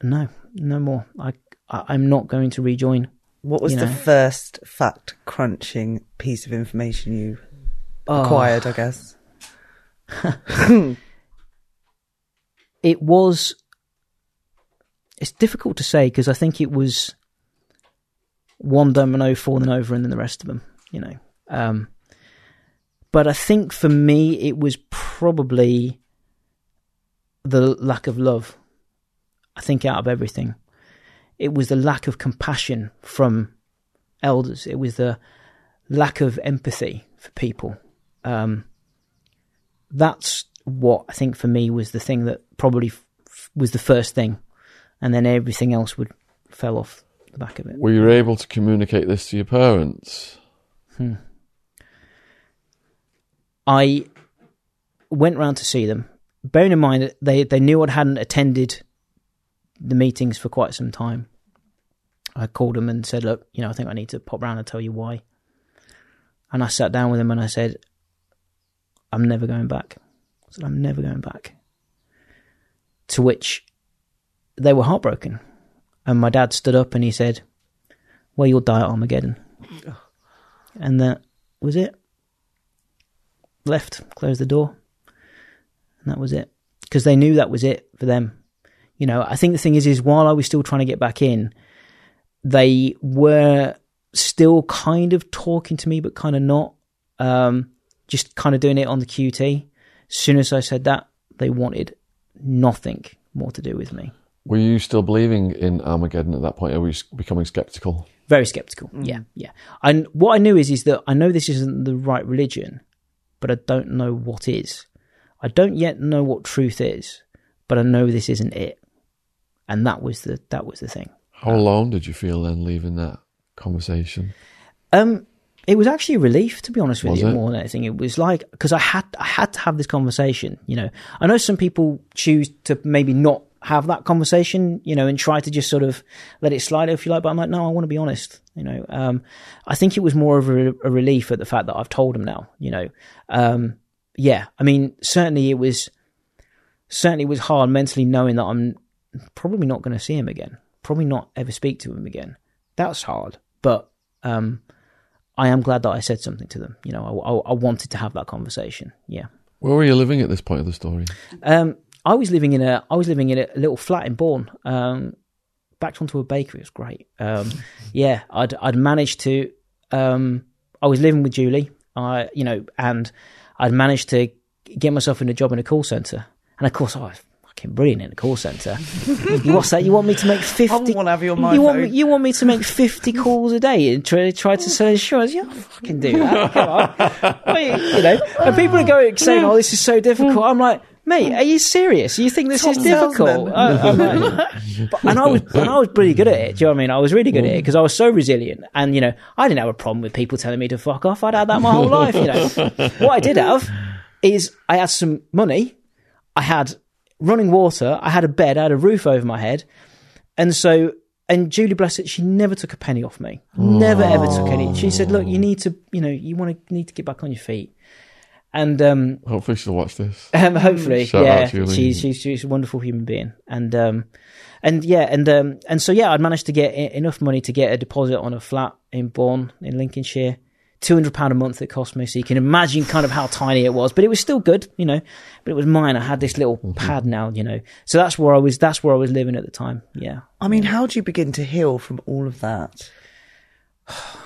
no, no more. I, I am not going to rejoin. What was You the first fact crunching piece of information you Oh. acquired, I guess? it was it's difficult to say because I think it was one domino falling over and then the rest of them, you know. Um, but I think for me it was probably the lack of love. I think out of everything, it was the lack of compassion from elders. It was the lack of empathy for people. Um, that's what I think for me was the thing that probably f- was the first thing, and then everything else would fell off the back of it. Were you able to communicate this to your parents? Hmm. I went round to see them. Bearing in mind that they they knew I hadn't attended the meetings for quite some time. I called them and said, "Look, you know, I think I need to pop round and tell you why." And I sat down with them and I said, "I'm never going back." I said, "I'm never going back." To which they were heartbroken, and my dad stood up and he said, "Well, you'll die at Armageddon," and that was it left, closed the door, and that was it. Because they knew that was it for them. You know, I think the thing is, is while I was still trying to get back in, they were still kind of talking to me, but kind of not. Um, just kind of doing it on the QT. As soon as I said that, they wanted nothing more to do with me. Were you still believing in Armageddon at that point, or were you becoming skeptical? Very skeptical. Yeah, yeah. And what I knew is is that I know this isn't the right religion, but I don't know what is. I don't yet know what truth is, but I know this isn't it. And that was the that was the thing. How alone did you feel then leaving that conversation? Um, it was actually a relief, to be honest with Was you, it? more than anything. It was like because I had I had to have this conversation. You know, I know some people choose to maybe not have that conversation, you know, and try to just sort of let it slide if you like. But I'm like, no, I want to be honest. You know, um, I think it was more of a, a relief at the fact that I've told him now. You know, um, yeah. I mean, certainly it was certainly it was hard mentally knowing that I'm probably not going to see him again. Probably not ever speak to him again. That's hard, but um, I am glad that I said something to them. You know, I, I, I wanted to have that conversation. Yeah. Where were you living at this point of the story? Um, I was living in a I was living in a little flat in Bourne. Um, backed onto a bakery. It was great. Um, yeah, I'd I'd managed to. Um, I was living with Julie. I you know, and I'd managed to get myself in a job in a call center. And of course, I was fucking brilliant in a call center. What's that? You want me to make fifty? I want to have you on my you want me, you want me to make fifty calls a day and try try to sell insurance? Yeah, I'll fucking do that. Come on. You know, and people are going saying, "Oh, this is so difficult." I'm like, Mate, um, are you serious? You think this Top is difficult? salesman. I- I'm but- and I was, and I was pretty good at it. Do you know what I mean? I was really good at it because I was so resilient. And you know, I didn't have a problem with people telling me to fuck off. I'd had that my whole life. You know, what I did have is I had some money, I had running water, I had a bed, I had a roof over my head, and so. And Julie Blessed, she never took a penny off me. Never ever took any. She said, "Look, you need to, you know, you want to need to get back on your feet." And um, Hopefully she'll watch this. um, hopefully, Shout out, yeah, she's, she's she's a wonderful human being, and um, and yeah, and um, and so yeah, I'd managed to get enough money to get a deposit on a flat in Bourne in Lincolnshire. Two hundred pound a month it cost me, so you can imagine kind of how tiny it was, but it was still good, you know. But it was mine. I had this little Mm-hmm. pad now, you know. So that's where I was. That's where I was living at the time. Yeah. I mean, how do you begin to heal from all of that?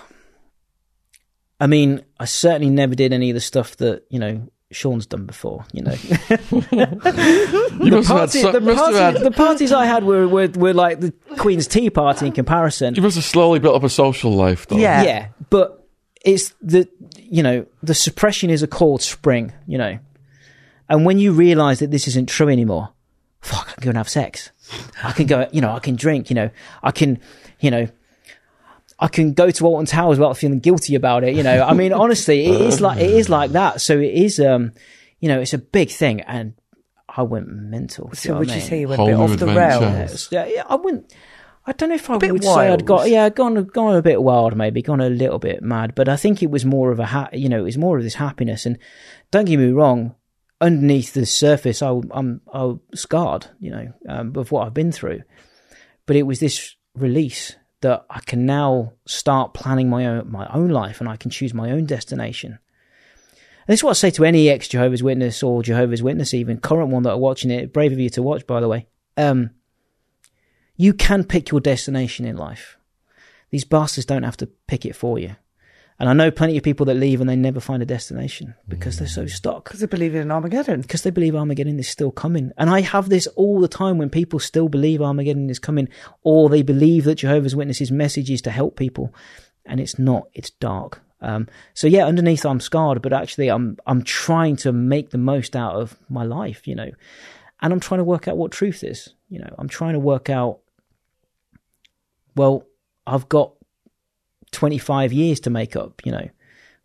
I mean, I certainly never did any of the stuff that you know Sean's done before. You know, You must have had, Party- so, the, must have party- had the parties I had were, were were like the Queen's Tea Party in comparison. you must have slowly built up a social life though. Yeah. yeah, but it's the you know the suppression is a cold spring. You know, and when you realise that this isn't true anymore, fuck, I can go and have sex. I can go, you know, I can drink. You know, I can, you know. I can go to Alton Towers without feeling guilty about it. You know, I mean, honestly, it is like it is like that. So it is, um, you know, it's a big thing, and I went mental. do you So know would what you mean? say you went Whole a bit new off the rails? Yeah, yeah, I wouldn't. I don't know if I bit would say I'd got yeah gone gone a bit wild maybe gone a little bit mad, but I think it was more of a ha- you know it was more of this happiness. And don't get me wrong, underneath the surface, I, I'm I'm scarred, you know, um, of what I've been through. But it was this release that I can now start planning my own my own life, and I can choose my own destination. And this is what I say to any ex Jehovah's Witness or Jehovah's Witness, even current one that are watching it. Brave of you to watch, by the way. Um, you can pick your destination in life. These bastards don't have to pick it for you. And I know plenty of people that leave and they never find a destination because they're so stuck. Because they believe in Armageddon. Because they believe Armageddon is still coming. And I have this all the time when people still believe Armageddon is coming, or they believe that Jehovah's Witnesses' message is to help people. And it's not, it's dark. Um, so yeah, underneath I'm scarred, but actually I'm I'm trying to make the most out of my life, you know. And I'm trying to work out what truth is. You know, I'm trying to work out well, I've got 25 years to make up, you know.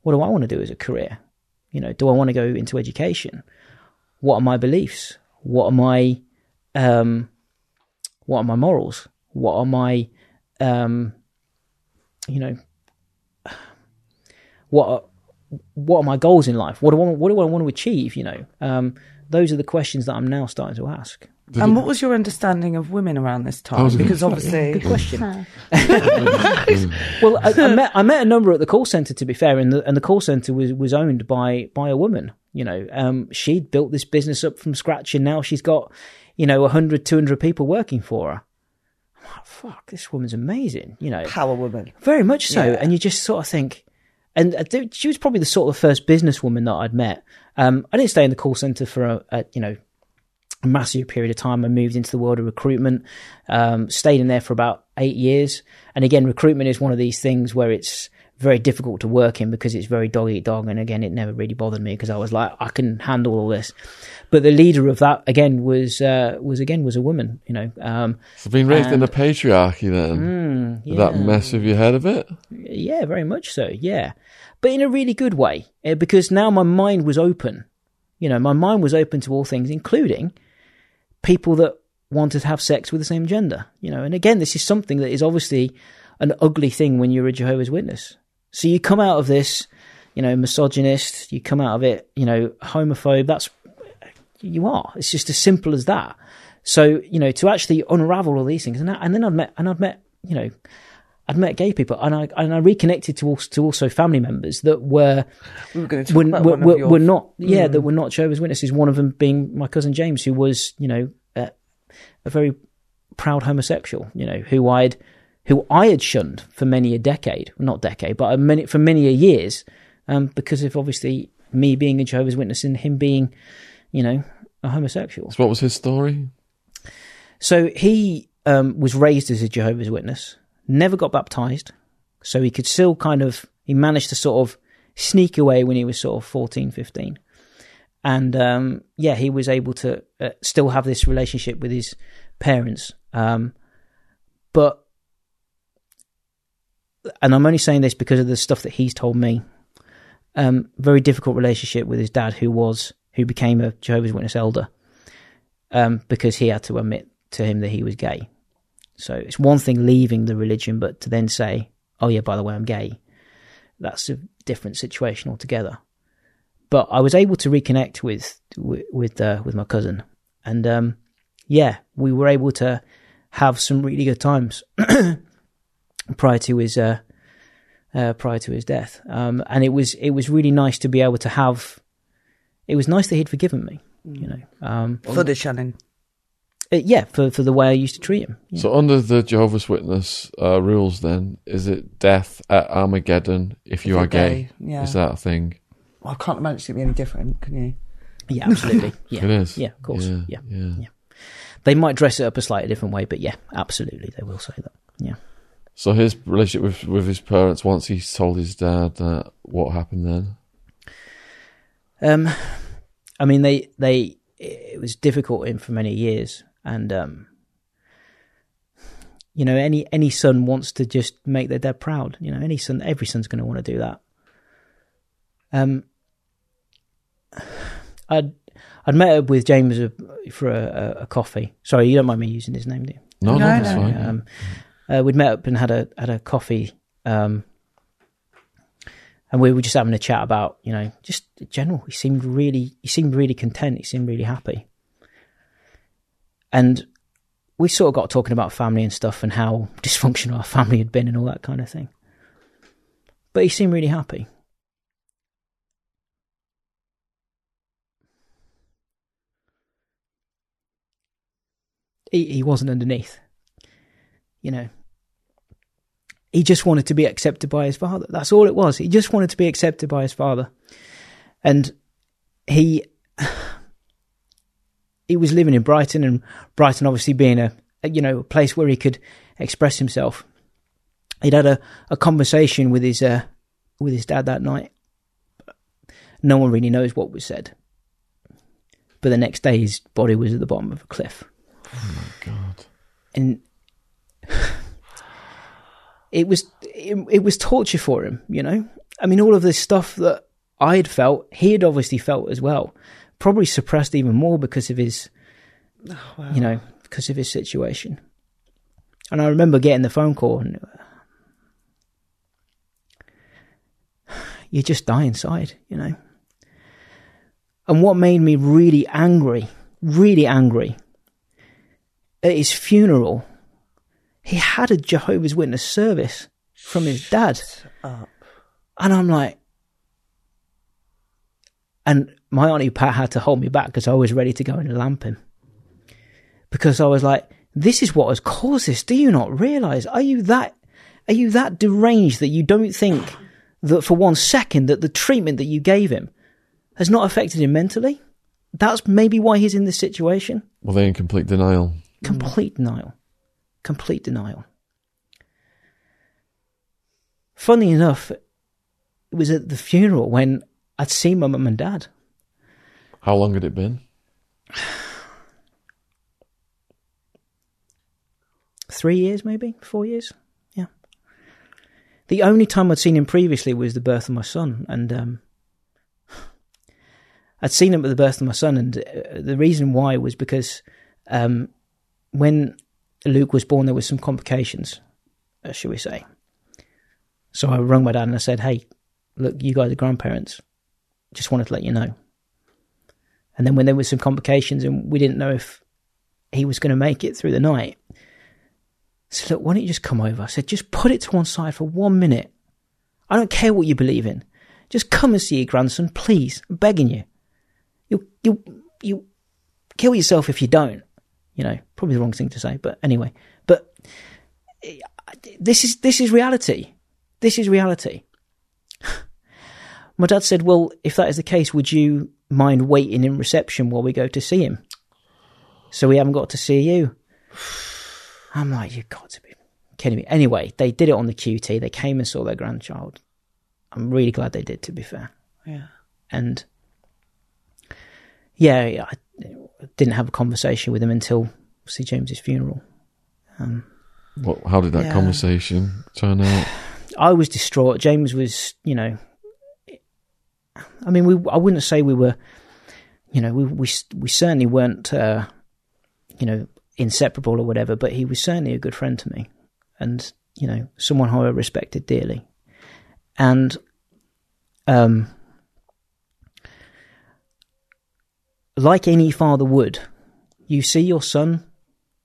What do I want to do as a career? You know, do I want to go into education? What are my beliefs? What are my um what are my morals? What are my um you know what are, what are my goals in life? What do I what do I want to achieve, you know? Um those are the questions that I'm now starting to ask. And what was your understanding of women around this time? was Because gonna obviously, Good question. well, I, I met I met a number at the call center. To be fair, and the and the call center was was owned by by a woman. You know, um, she'd built this business up from scratch, and now she's got you know 100, 200 people working for her. I'm like, fuck, this woman's amazing. You know, power woman. very much so. Yeah. And you just sort of think, and uh, she was probably the sort of first businesswoman that I'd met. Um, I didn't stay in the call center for a, a you know a massive period of time. I moved into the world of recruitment, um, stayed in there for about eight years. And again, recruitment is one of these things where it's very difficult to work in because it's very dog eat dog. And again, it never really bothered me because I was like, I can handle all this. But the leader of that again was uh, was again was a woman. You know, um, So being raised in And- a patriarchy then. Did that mess with your head a bit? Yeah, very much so. Yeah, but in a really good way uh, because now my mind was open. You know, my mind was open to all things, including people that wanted to have sex with the same gender. You know, and again, this is something that is obviously an ugly thing when you're a Jehovah's Witness. So you come out of this, you know, misogynist. You come out of it, you know, homophobe. That's you are. It's just as simple as that. So you know, to actually unravel all these things, and, and then I'd met, and I'd met, you know, I'd met gay people, and I and I reconnected to also, to also family members that were We were going to were, were, were, were not yeah that were not Jehovah's Witnesses. One of them being my cousin James, who was you know a, a very proud homosexual. You know who I'd who I had shunned for many a decade, not decade, but a many for many a years, um, because of obviously me being a Jehovah's Witness and him being, you know, a homosexual. So what was his story? So he um, was raised as a Jehovah's Witness, never got baptized, so he could still kind of he managed to sort of sneak away when he was sort of 14, 15. and um, yeah, he was able to uh, still have this relationship with his parents. Um, but, and I'm only saying this because of the stuff that he's told me. Um, very difficult relationship with his dad, who was who became a Jehovah's Witness elder, um, because he had to admit to him that he was gay. So it's one thing leaving the religion, but to then say, "Oh yeah, by the way, I'm gay," that's a different situation altogether. But I was able to reconnect with with uh, with my cousin, and um, yeah, we were able to have some really good times prior to his uh, uh, prior to his death. Um, and it was it was really nice to be able to have. It was nice that he'd forgiven me, you know. Um, For the shunning. Uh, yeah, for for the way I used to treat him. Yeah. So under the Jehovah's Witness uh, rules, then is it death at Armageddon if you you're gay? gay, yeah. Is that a thing? Well, I can't imagine it be any different, can you? yeah, absolutely. Yeah, It is. Yeah, of course. Yeah, Yeah. yeah. Yeah. They might dress it up a slightly different way, but yeah, absolutely, they will say that. Yeah. So his relationship with with his parents once he told his dad that what happened then? Um, I mean, they they it was difficult in for many years, and um, you know, any any son wants to just make their dad proud. You know, any son, every son's going to want to do that. Um, I'd I'd met up with James uh, for a, a, a coffee. Sorry, you don't mind me using his name, do you? No, no, No, that's no. fine. Um, uh, we'd met up and had a had a coffee, um, and we were just having a chat about you know just general. He seemed really he seemed really content. He seemed really happy, and we sort of got talking about family and stuff and how dysfunctional our family had been and all that kind of thing. But he seemed really happy. He, he wasn't underneath you know, he just wanted to be accepted by his father. That's all it was. He just wanted to be accepted by his father. And he he was living in Brighton and Brighton obviously being a, a you know, a place where he could express himself. He'd had a, a conversation with his uh, with his dad that night. No one really knows what was said. But the next day his body was at the bottom of a cliff. Oh my god. and it was it, it was torture for him you know i mean all of this stuff that i had felt he had obviously felt as well probably suppressed even more because of his oh, you know because of his situation and i remember getting the phone call and you just die inside you know and what made me really angry really angry at his funeral he had a Jehovah's Witness service from his dad. up. And I'm like, and my auntie Pat had to hold me back because I was ready to go and lamp him. Because I was like, this is what has caused this. Do you not realize? Are you that, are you that deranged that you don't think that for one second that the treatment that you gave him has not affected him mentally? That's maybe why he's in this situation. Well, they're in complete denial. Complete denial. Complete denial. Funny enough, it was at the funeral when I'd seen my mum and dad. How long had it been? Three years, maybe? Four years? Yeah. The only time I'd seen him previously was the birth of my son. And um, I'd seen him at the birth of my son. And uh, the reason why was because um, when Luke was born, there was some complications, uh, shall we say. So I rang my dad and I said, hey, look, you guys are grandparents. Just wanted to let you know. And then when there was some complications and we didn't know if he was going to make it through the night, I said, look, why don't you just come over? I said, just put it to one side for one minute. I don't care what you believe in. Just come and see your grandson, please. I'm begging you. You, you, you kill yourself if you don't. You know, probably the wrong thing to say, but anyway. But this is this is reality. This is reality. My dad said, "Well, if that is the case, would you mind waiting in reception while we go to see him?" So we haven't got to see you. I'm like, "You've got to be kidding me." Anyway, they did it on the QT. They came and saw their grandchild. I'm really glad they did. To be fair, Yeah. and yeah, yeah, I didn't have a conversation with him until see James's funeral. Um, what, how did that Yeah. conversation turn out? I was distraught. James was, you know, I mean, we I wouldn't say we were, you know, we we we certainly weren't, uh, you know, inseparable or whatever. But he was certainly a good friend to me, and you know, someone who I respected dearly, and um, like any father would, you see your son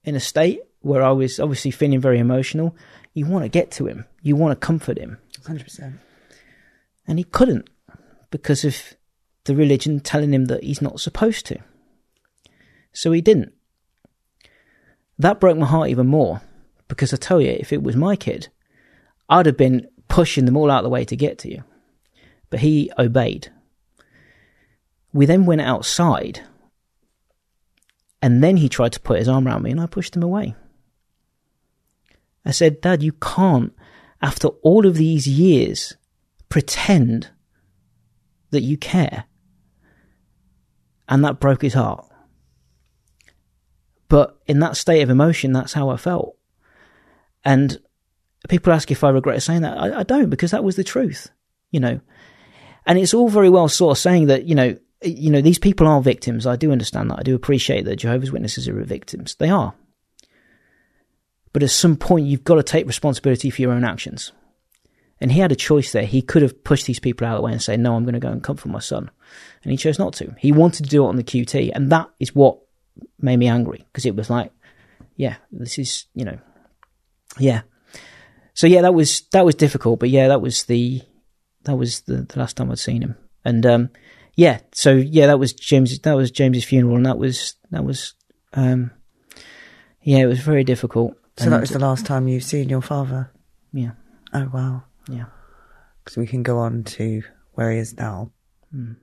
in a state where I was obviously feeling very emotional. You want to get to him. You want to comfort him. 100%. And he couldn't because of the religion telling him that he's not supposed to. So he didn't. That broke my heart even more because I tell you, if it was my kid, I'd have been pushing them all out of the way to get to you. But he obeyed. We then went outside and then he tried to put his arm around me and I pushed him away. I said, Dad, you can't, after all of these years, pretend that you care. And that broke his heart. But in that state of emotion, that's how I felt. And people ask if I regret saying that. I, I don't, because that was the truth, you know. And it's all very well sort of saying that, you know, you know, these people are victims. I do understand that. I do appreciate that Jehovah's Witnesses are victims. They are. But at some point, you've got to take responsibility for your own actions. And he had a choice there. He could have pushed these people out of the way and say, no, I'm going to go and comfort my son. And he chose not to. He wanted to do it on the QT. And that is what made me angry because it was like, yeah, this is, you know, yeah. So yeah, that was, that was difficult. But yeah, that was the, that was the, the last time I'd seen him. And, um, yeah, so yeah, that was James, that was James's funeral. And that was, that was, um, yeah, it was very difficult. So And, that was the last time you've seen your father? yeah, Oh, wow. Yeah. Because we can go on to where he is now. Hmm.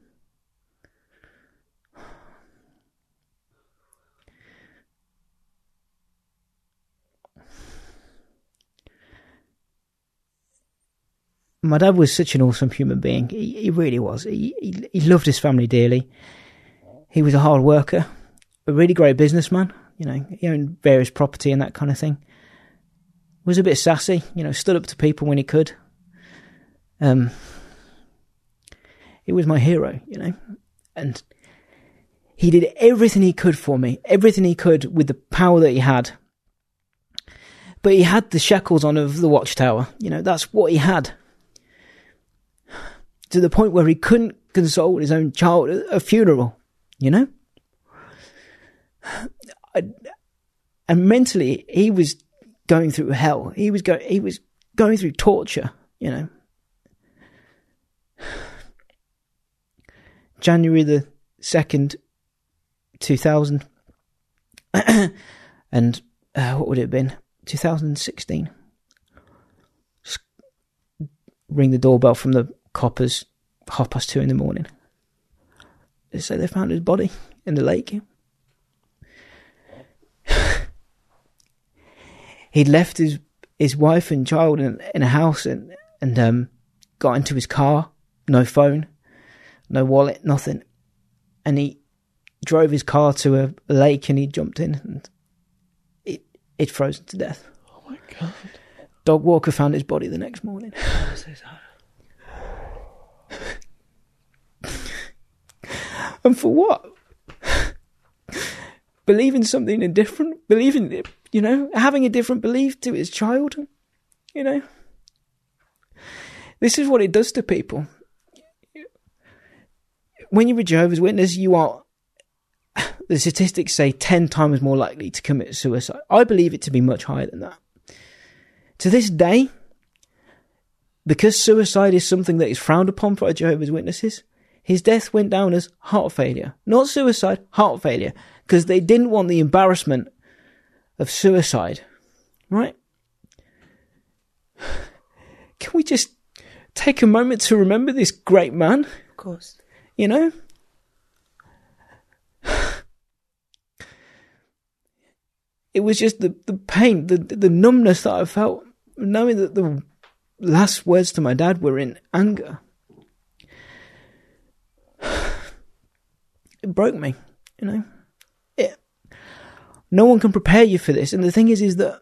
my dad was such an awesome human being. He, he really was. He, he he loved his family dearly. He was a hard worker, a really great businessman. You know, he owned various property and that kind of thing. Was a bit sassy. You know, stood up to people when he could. Um, he was my hero. You know, and he did everything he could for me, everything he could with the power that he had. But he had the shackles on of the watchtower. You know, that's what he had to the point where he couldn't console his own child at a funeral, you know? And mentally, he was going through hell. He was going, he was going through torture, you know? January the 2nd, 2000. and uh, what would it have been? 2016. S- Ring the doorbell from the coppers half past two in the morning. They say they found his body in the lake. He'd left his his wife and child in, in a house and and um, got into his car. No phone, no wallet, nothing. And he drove his car to a, lake and he jumped in and it it frozen to death. Oh my god. Dog walker found his body the next morning. and for what? Believing something different, believing, you know, having a different belief to his child, you know. This is what it does to people. When you're a Jehovah's Witness, you are, the statistics say, 10 times more likely to commit suicide. I believe it to be much higher than that. To this day, because suicide is something that is frowned upon for Jehovah's Witnesses, his death went down as heart failure. Not suicide, heart failure. Because they didn't want the embarrassment of suicide. Right? Can we just take a moment to remember this great man? Of course. You know? It was just the, the pain, the the numbness that I felt, knowing that the last words to my dad were in anger. it broke me. You know, it. No one can prepare you for this, and the thing is, is that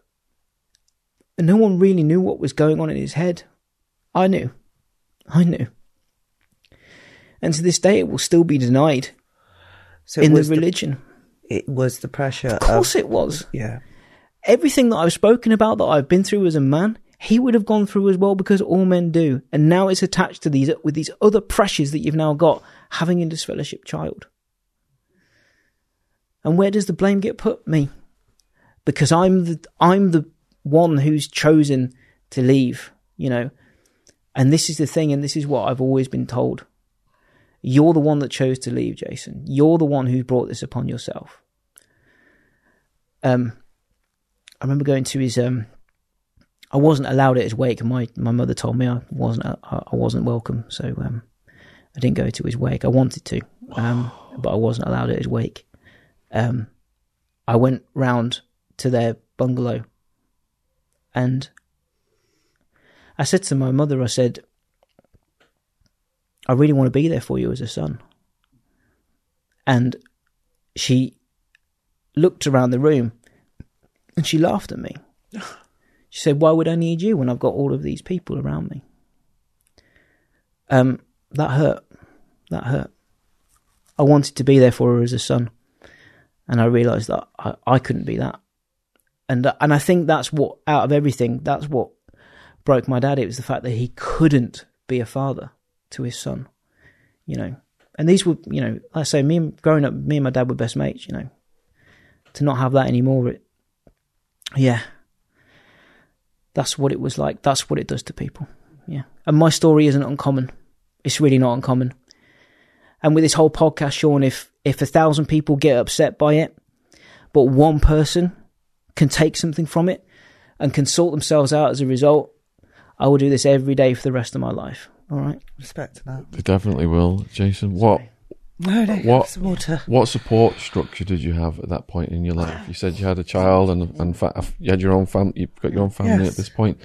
no one really knew what was going on in his head. I knew, I knew, and to this day, it will still be denied So in the was the, religion. it was the pressure. Of course, it was. yeah. everything that I've spoken about that I've been through as a man, he would have gone through as well because all men do. And now it's attached to these with these other pressures that you've now got having a disfellowship child. And where does the blame get put? Me. Because I'm the I'm the one who's chosen to leave, you know. And this is the thing, and this is what I've always been told. You're the one that chose to leave, Jason. You're the one who brought this upon yourself. Um I remember going to his. Um, I wasn't allowed at his wake. My my mother told me I wasn't. I, I wasn't welcome, so um, I didn't go to his wake. I wanted to, um, but I wasn't allowed at his wake. Um, I went round to their bungalow, and I said to my mother, I said, "I really want to be there for you as a son," and she looked around the room and she laughed at me. She said, Why would I need you when I've got all of these people around me? Um, that hurt. That hurt. I wanted to be there for her as a son. And I realised that I, I couldn't be that. And and I think that's what out of everything, that's what broke my dad. It was the fact that he couldn't be a father to his son. You know. And these were you know, I say, me and growing up, me and my dad were best mates, you know. To not have that anymore, it yeah. That's what it was like. That's what it does to people. Yeah. And my story isn't uncommon. It's really not uncommon. And with this whole podcast, Shaun, if if a thousand people get upset by it, but one person can take something from it and can sort themselves out as a result, I will do this every day for the rest of my life. All right. Respect to that. They definitely will, Jason. What No, no, What- some water. what support structure did you have at that point in your life? You said you had a child and and fa- you had your own family. You've got your own family Yes. at this point,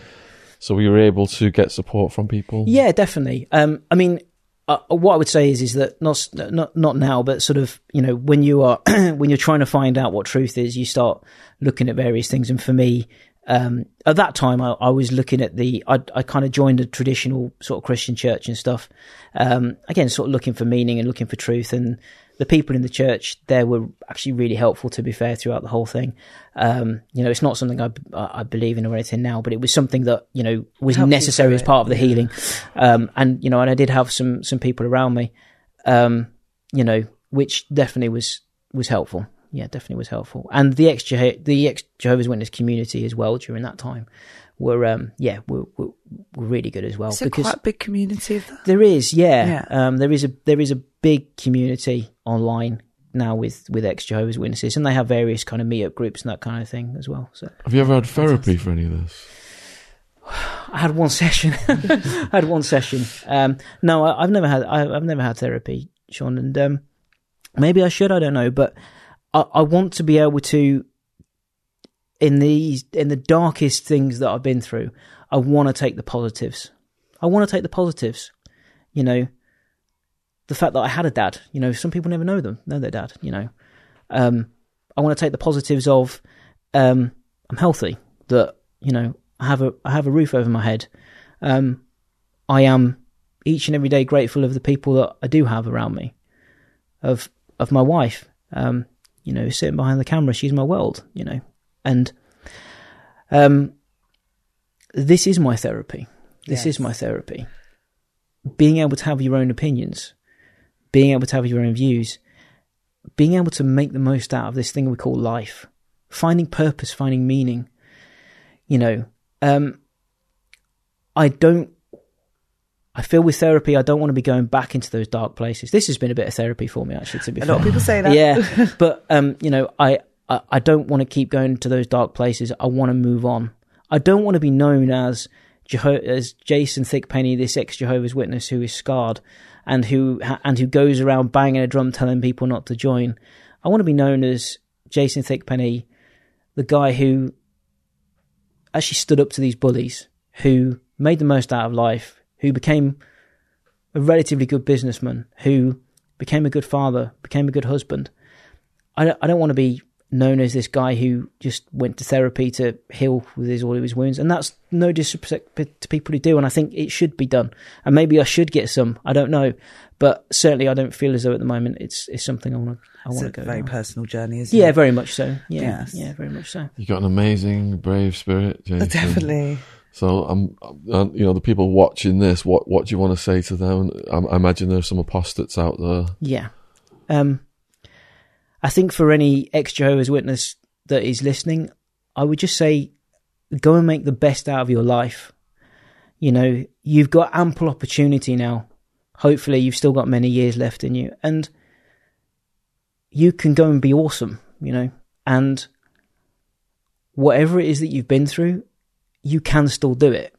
so you were able to get support from people. Yeah, definitely. Um, I mean, uh, what I would say is is that not not not now, but sort of you know when you are when you're trying to find out what truth is, you start looking at various things. And for me, um, at that time, I, I was looking at the I, I kind of joined a traditional sort of Christian church and stuff. Um, again, sort of looking for meaning and looking for truth and. The people in the church there were actually really helpful. To be fair, throughout the whole thing, um, you know, it's not something I, I believe in or anything now, but it was something that you know was necessary as part of the healing. Um, and you know, and I did have some some people around me, um, you know, which definitely was was helpful. Yeah, definitely was helpful. And the ex the ex Jehovah's Witness community as well during that time were um yeah were were, were really good as well Is there because quite a big community of that? there is yeah, Yeah. um there is a there is a big community online now with with ex Jehovah's Witnesses and they have various kind of meetup groups and that kind of thing as well. So Have you ever had therapy for any of this? I had one session. I had one session. Um, no, I, I've never had. I, I've never had therapy, Shaun, and um, maybe I should. I don't know, but I, I want to be able to, in these, in the darkest things that I've been through, I want to take the positives. I want to take the positives. You know, the fact that I had a dad. You know, some people never know them, know their dad. You know, um, I want to take the positives of um, I'm healthy. That you know, I have a I have a roof over my head. Um, I am each and every day grateful of the people that I do have around me, of of my wife. Um, you know, sitting behind the camera, she's my world. You know, and um, this is my therapy. This is my therapy. Being able to have your own opinions, being able to have your own views, being able to make the most out of this thing we call life, finding purpose, finding meaning. You know, um, I don't. I feel with therapy, I don't want to be going back into those dark places. This has been a bit of therapy for me, actually. To be A fair, lot of people say that. yeah, but um, you know, I, I I don't want to keep going to those dark places. I want to move on. I don't want to be known as Jeho- as Jason Thickpenny, this ex Jehovah's Witness who is scarred and who and who goes around banging a drum telling people not to join. I want to be known as Jason Thickpenny, the guy who actually stood up to these bullies, who made the most out of life, who became a relatively good businessman, who became a good father, became a good husband. I don't, I don't want to be known as this guy who just went to therapy to heal with his all of his wounds, and that's no disrespect to people who do, and I think it should be done. And maybe I should get some. I don't know, but certainly I don't feel as though at the moment it's it's something I want to I It's want to go. very down. personal journey, isn't Yeah, it? very much so. Yeah, Yes. yeah, very much so. You got an amazing, brave spirit, Jason. Definitely. So I'm, uh, you know, the people watching this, what what do you want to say to them? I, I imagine there's some apostates out there. Yeah. Um, I think for any ex Jehovah's Witness that is listening, I would just say go and make the best out of your life. You know, you've got ample opportunity now. Hopefully, you've still got many years left in you, and you can go and be awesome, you know, and whatever it is that you've been through, you can still do it.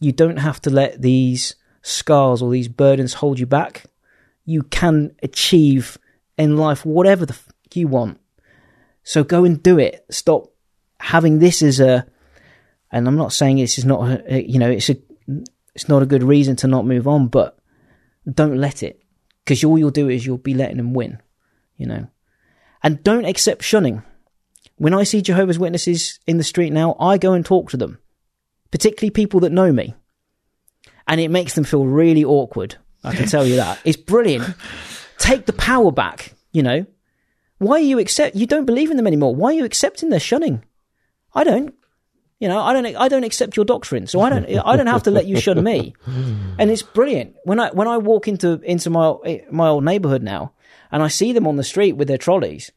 You don't have to let these scars or these burdens hold you back you can achieve in life whatever the f- you want. So go and do it. Stop having this as a, and I'm not saying this is not, a, you know, it's a, it's not a good reason to not move on, but don't let it, because all you'll do is you'll be letting them win, you know, and don't accept shunning. When I see Jehovah's Witnesses in the street now, I go and talk to them, particularly people that know me, and it makes them feel really awkward. I can tell you that. It's brilliant. Take the power back, you know. Why are you accept you don't believe in them anymore? Why are you accepting their shunning? I don't. You know, I don't I don't accept your doctrine. So I don't I don't have to let you shun me. And it's brilliant. When I when I walk into into my my old neighborhood now and I see them on the street with their trolleys,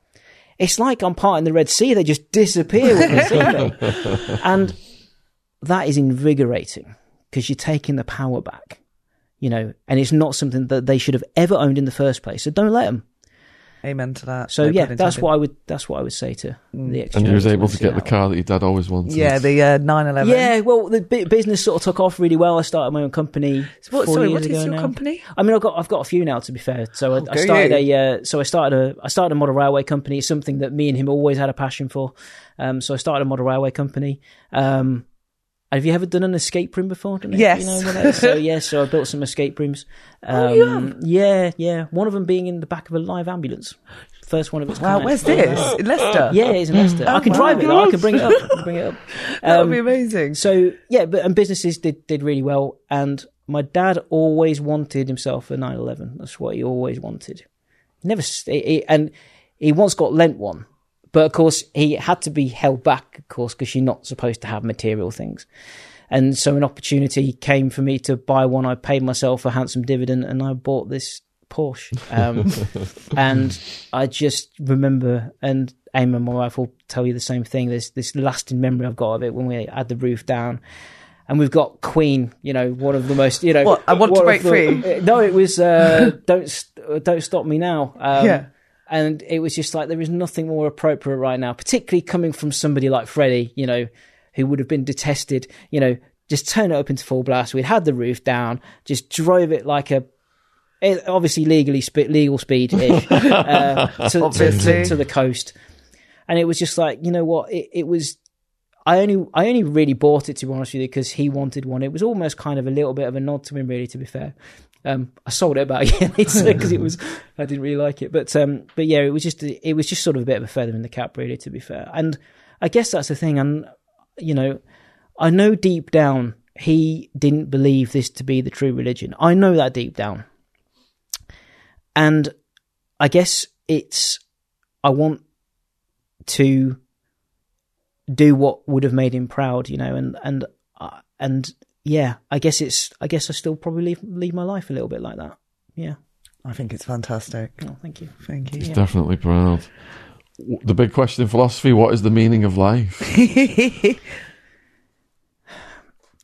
it's like I'm parting the Red Sea. They just disappear when they see me. And that is invigorating because you're taking the power back you know, and it's not something that they should have ever owned in the first place. So don't let them. Amen to that. So No yeah, that's what I would. That's what I would say to the ex. And you was able to get the car that your dad always wanted. Yeah, the uh, 911. Yeah, well, the bu- business sort of took off really well. I started my own company. What, four sorry, years what is ago your now. company? I mean, I've got I've got a few now. To be fair, so I, I started you. a uh, so I started a I started a model railway company. It's something that me and him always had a passion for. Um, so I started a model railway company. Um, have you ever done an escape room before? Yes. You know that so yes, so I built some escape rooms. Um, Oh, you have? Yeah, yeah. One of them being in the back of a live ambulance. First one of its Wow, kind. where's this? In Leicester? Yeah, it's in Leicester. I can my drive it. I can bring it up. Bring it up. That Um, would be amazing. so yeah, but and businesses did did really well. And my dad always wanted himself a 911. That's what he always wanted. Never he- and he once got lent one, but of course he had to be held back, of course, because you're not supposed to have material things. And so an opportunity came for me to buy one. I paid myself a handsome dividend, and I bought this Porsche. Um, and I just remember, and Eamon, my wife, will tell you the same thing. There's this lasting memory I've got of it when we had the roof down. And we've got Queen, you know, one of the most, you know. What, I Want to Break the- Free? No, it was uh, "Don't Don't Stop Me Now." Um, Yeah. And it was just like there is nothing more appropriate right now, particularly coming from somebody like Freddie, you know, who would have been detested. You know, just turn it up into full blast. We'd had the roof down, just drove it like a eh, obviously legally sp- legal speed ish uh, to, to, to, to the coast, and it was just like you know what it, it was. I only I only really bought it to be honest with you because he wanted one. It was almost kind of a little bit of a nod to him, really. To be fair, um, I sold it about a year later because it was I didn't really like it. But um, but yeah, it was just it was just sort of a bit of a feather in the cap, really. To be fair, and I guess that's the thing. And you know, I know deep down he didn't believe this to be the true religion. I know that deep down, and I guess it's I want to do what would have made him proud, you know, and and uh, and yeah, I guess it's I guess I still probably leave leave my life a little bit like that. Yeah. I think it's fantastic. Oh, thank you. Thank you. He's definitely proud. The big question in philosophy: What is the meaning of life?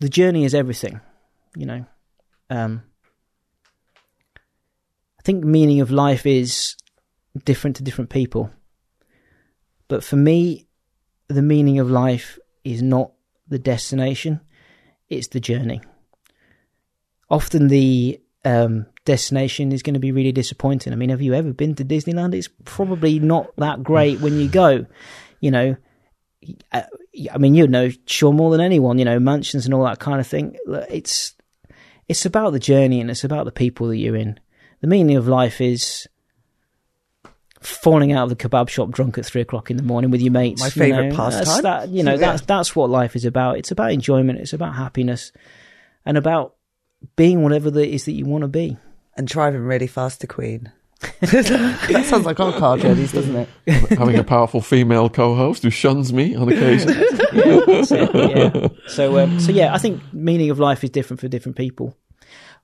The journey is everything, you know. Um, I think meaning of life is different to different people, but for me, the meaning of life is not the destination; it's the journey. Often, the um, destination is going to be really disappointing. I mean, have you ever been to Disneyland? It's probably not that great when you go. You know, uh, I mean, you know, sure more than anyone, you know, mansions and all that kind of thing. It's it's about the journey and it's about the people that you're in. The meaning of life is falling out of the kebab shop drunk at three o'clock in the morning with your mates. My you favourite know, pastime. That's that, you know, Yeah. that's that's what life is about. It's about enjoyment. It's about happiness, and about being whatever that is that you want to be. And driving really fast to Queen. that sounds like our car journeys, doesn't it? Having a powerful female co-host who shuns me on occasion. yeah, it, yeah. So, um, so yeah, I think meaning of life is different for different people,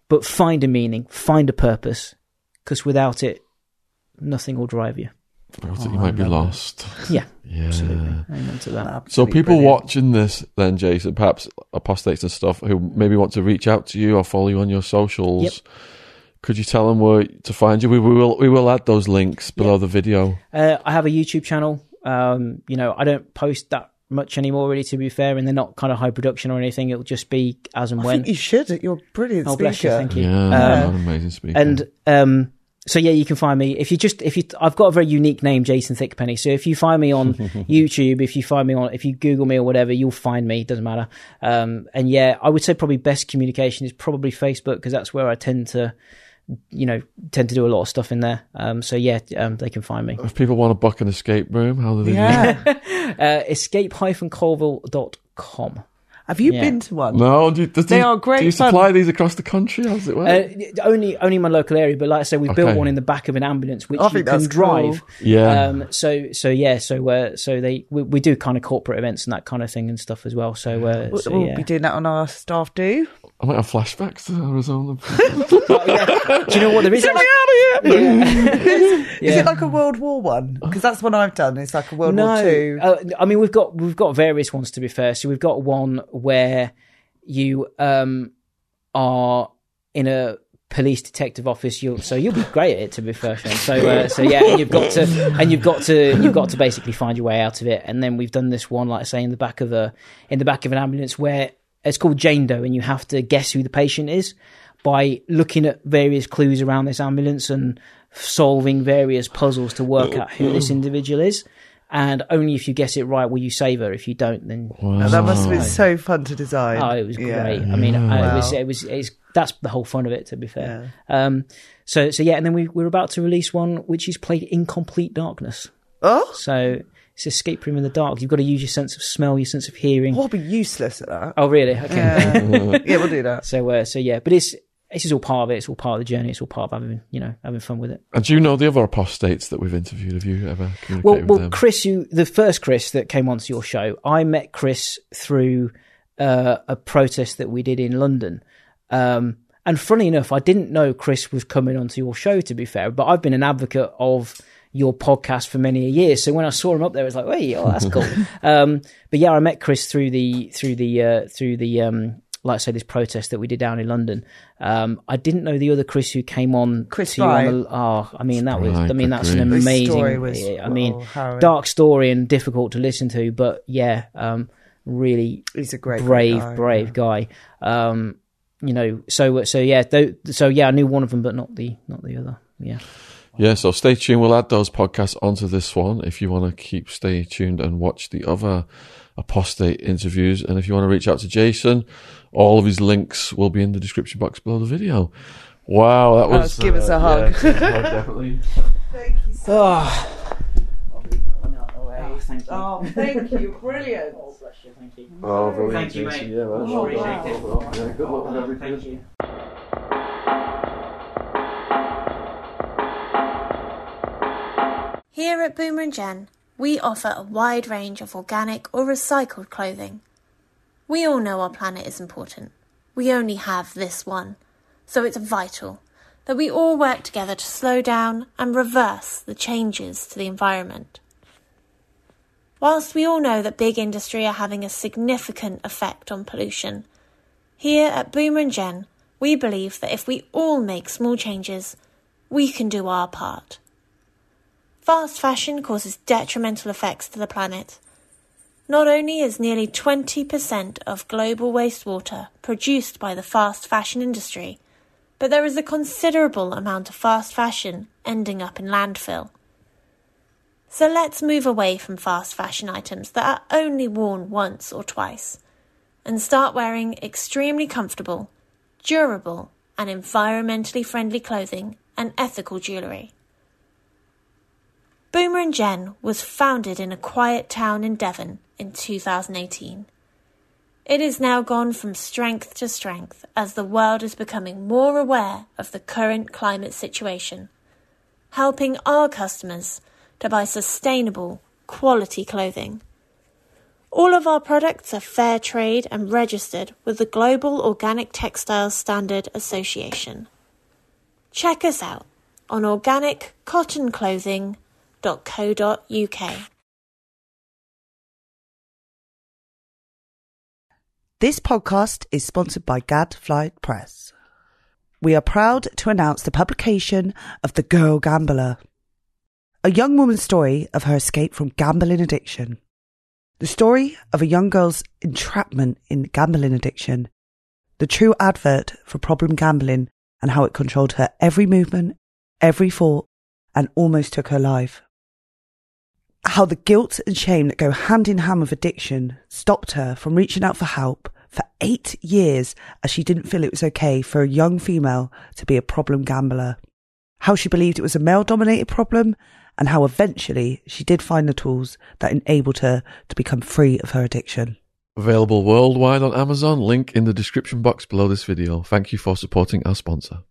but find a meaning, find a purpose, because without it, nothing will drive you. Without it, Oh, you might be lost. Yeah, Yeah. absolutely. Amen to that. So people brilliant. watching this, then Jason, perhaps apostates and stuff, who maybe want to reach out to you or follow you on your socials. Yep. Could you tell them where to find you? We will we will add those links below the video. Uh, I have a YouTube channel. Um, you know, I don't post that much anymore, really, to be fair, and they're not kind of high production or anything. It'll just be as and I when. think you should. You're a brilliant Oh, speaker. bless you, thank you. Yeah, an amazing speaker. and um, so yeah, you can find me if you just if you. I've got a very unique name, Jason Thickpenny. So if you find me on YouTube, if you find me on, if you Google me or whatever, you'll find me. It doesn't matter. Um, and yeah, I would say probably best communication is probably Facebook because that's where I tend to, you know, tend to do a lot of stuff in there. Um, so yeah, um, they can find me. if people want to book an escape room, how do they do Yeah. Uh, escape-colville.com. Have you Yeah. been to one? No, do you, does They do you- are great Do you fun. supply these across the country? How does it work? Uh, only only my local area, but like I said, we've built one in the back of an ambulance which I you think can that's drive. yeah. Um, so so yeah, so uh, so they we, we do kind of corporate events and that kind of thing and stuff as well. So, uh, We'll, so we'll be doing that on our staff do. I might have flashbacks to Arizona. Oh, yeah. Do you know what there is? Get me out of here! Yeah. Is Yeah. it like a World War One? Because that's what I've done. It's like a World no, War Two. uh, I mean we've got we've got various ones to be fair. So we've got one where you um are in a police detective office. You'll so you'll be great at it to be fair. Shane. So uh, so yeah, and you've got to and you've got to you've got to basically find your way out of it. And then we've done this one, like I say, in the back of a in the back of an ambulance where it's called Jane Doe, and you have to guess who the patient is by looking at various clues around this ambulance and solving various puzzles to work out who this individual is. And only if you guess it right will you save her. If you don't, then Wow. And that must have been so fun to design. oh, it was Yeah. great. I mean, uh, it was it was it's, that's the whole fun of it. To be fair, um, so so yeah, and then we we're about to release one which is played in complete darkness. Oh, So it's escape room in the dark. You've got to use your sense of smell, your sense of hearing. we'll be useless at that. Oh, really? Okay. Yeah, yeah we'll do that. So uh, so yeah, but it's this is all part of it. It's all part of the journey. It's all part of having you know having fun with it. And do you know the other apostates that we've interviewed? Have you ever communicated Well, with well, them? Chris, you the first Chris that came onto your show, I met Chris through uh, a protest that we did in London. Um, and funny enough, I didn't know Chris was coming onto your show. To be fair, but I've been an advocate of your podcast for many a year. So when I saw him up there, I was like, "Wait, oh, that's cool." um, but yeah, I met Chris through the through the uh, through the um, like I say this protest that we did down in London. Um, I didn't know the other Chris who came on. Chris to you on the, oh, I mean that was. I mean that's an amazing. story was, yeah, I mean well, harrowing. dark story and difficult to listen to, but yeah, um, really He's a great brave, guy. brave guy. Um, you know, so so yeah, th- so yeah, I knew one of them, but not the not the other. Yeah, Yeah, so stay tuned. We'll add those podcasts onto this one if you want to keep stay tuned and watch the other apostate interviews. And if you want to reach out to Jason, all of his links will be in the description box below the video. Wow, that was. Let's give us a hug. yeah, definitely. Ah. oh, thank you. Oh, thank you. Brilliant. Oh, bless you, thank you. Oh, brilliant, Thank you, mate. Yeah, man. Oh, Appreciate wow. Yeah, good luck with everything. Thank you. Here at Boomer and Jen, we offer a wide range of organic or recycled clothing. We all know our planet is important. We only have this one, so it's vital that we all work together to slow down and reverse the changes to the environment. Whilst we all know that big industry are having a significant effect on pollution, here at Boomer and Jen, we believe that if we all make small changes, we can do our part. Fast fashion causes detrimental effects to the planet. Not only is nearly 20% of global wastewater produced by the fast fashion industry, but there is a considerable amount of fast fashion ending up in landfill. So let's move away from fast fashion items that are only worn once or twice and start wearing extremely comfortable, durable, and environmentally friendly clothing and ethical jewellery. Boomer and Jen was founded in a quiet town in Devon in 2018. It has now gone from strength to strength as the world is becoming more aware of the current climate situation, helping our customers to buy sustainable, quality clothing. All of our products are fair trade and registered with the Global Organic Textiles Standard Association. Check us out on organiccottonclothing.co.uk. This podcast is sponsored by Gadfly Press. We are proud to announce the publication of The Girl Gambler, a young woman's story of her escape from gambling addiction. The story of a young girl's entrapment in gambling addiction, the true advert for problem gambling and how it controlled her every movement, every thought, and almost took her life. How the guilt and shame that go hand in hand with addiction stopped her from reaching out for help for eight years as she didn't feel it was okay for a young female to be a problem gambler. How she believed it was a male dominated problem and how eventually she did find the tools that enabled her to become free of her addiction. Available worldwide on Amazon. Link in the description box below this video. Thank you for supporting our sponsor.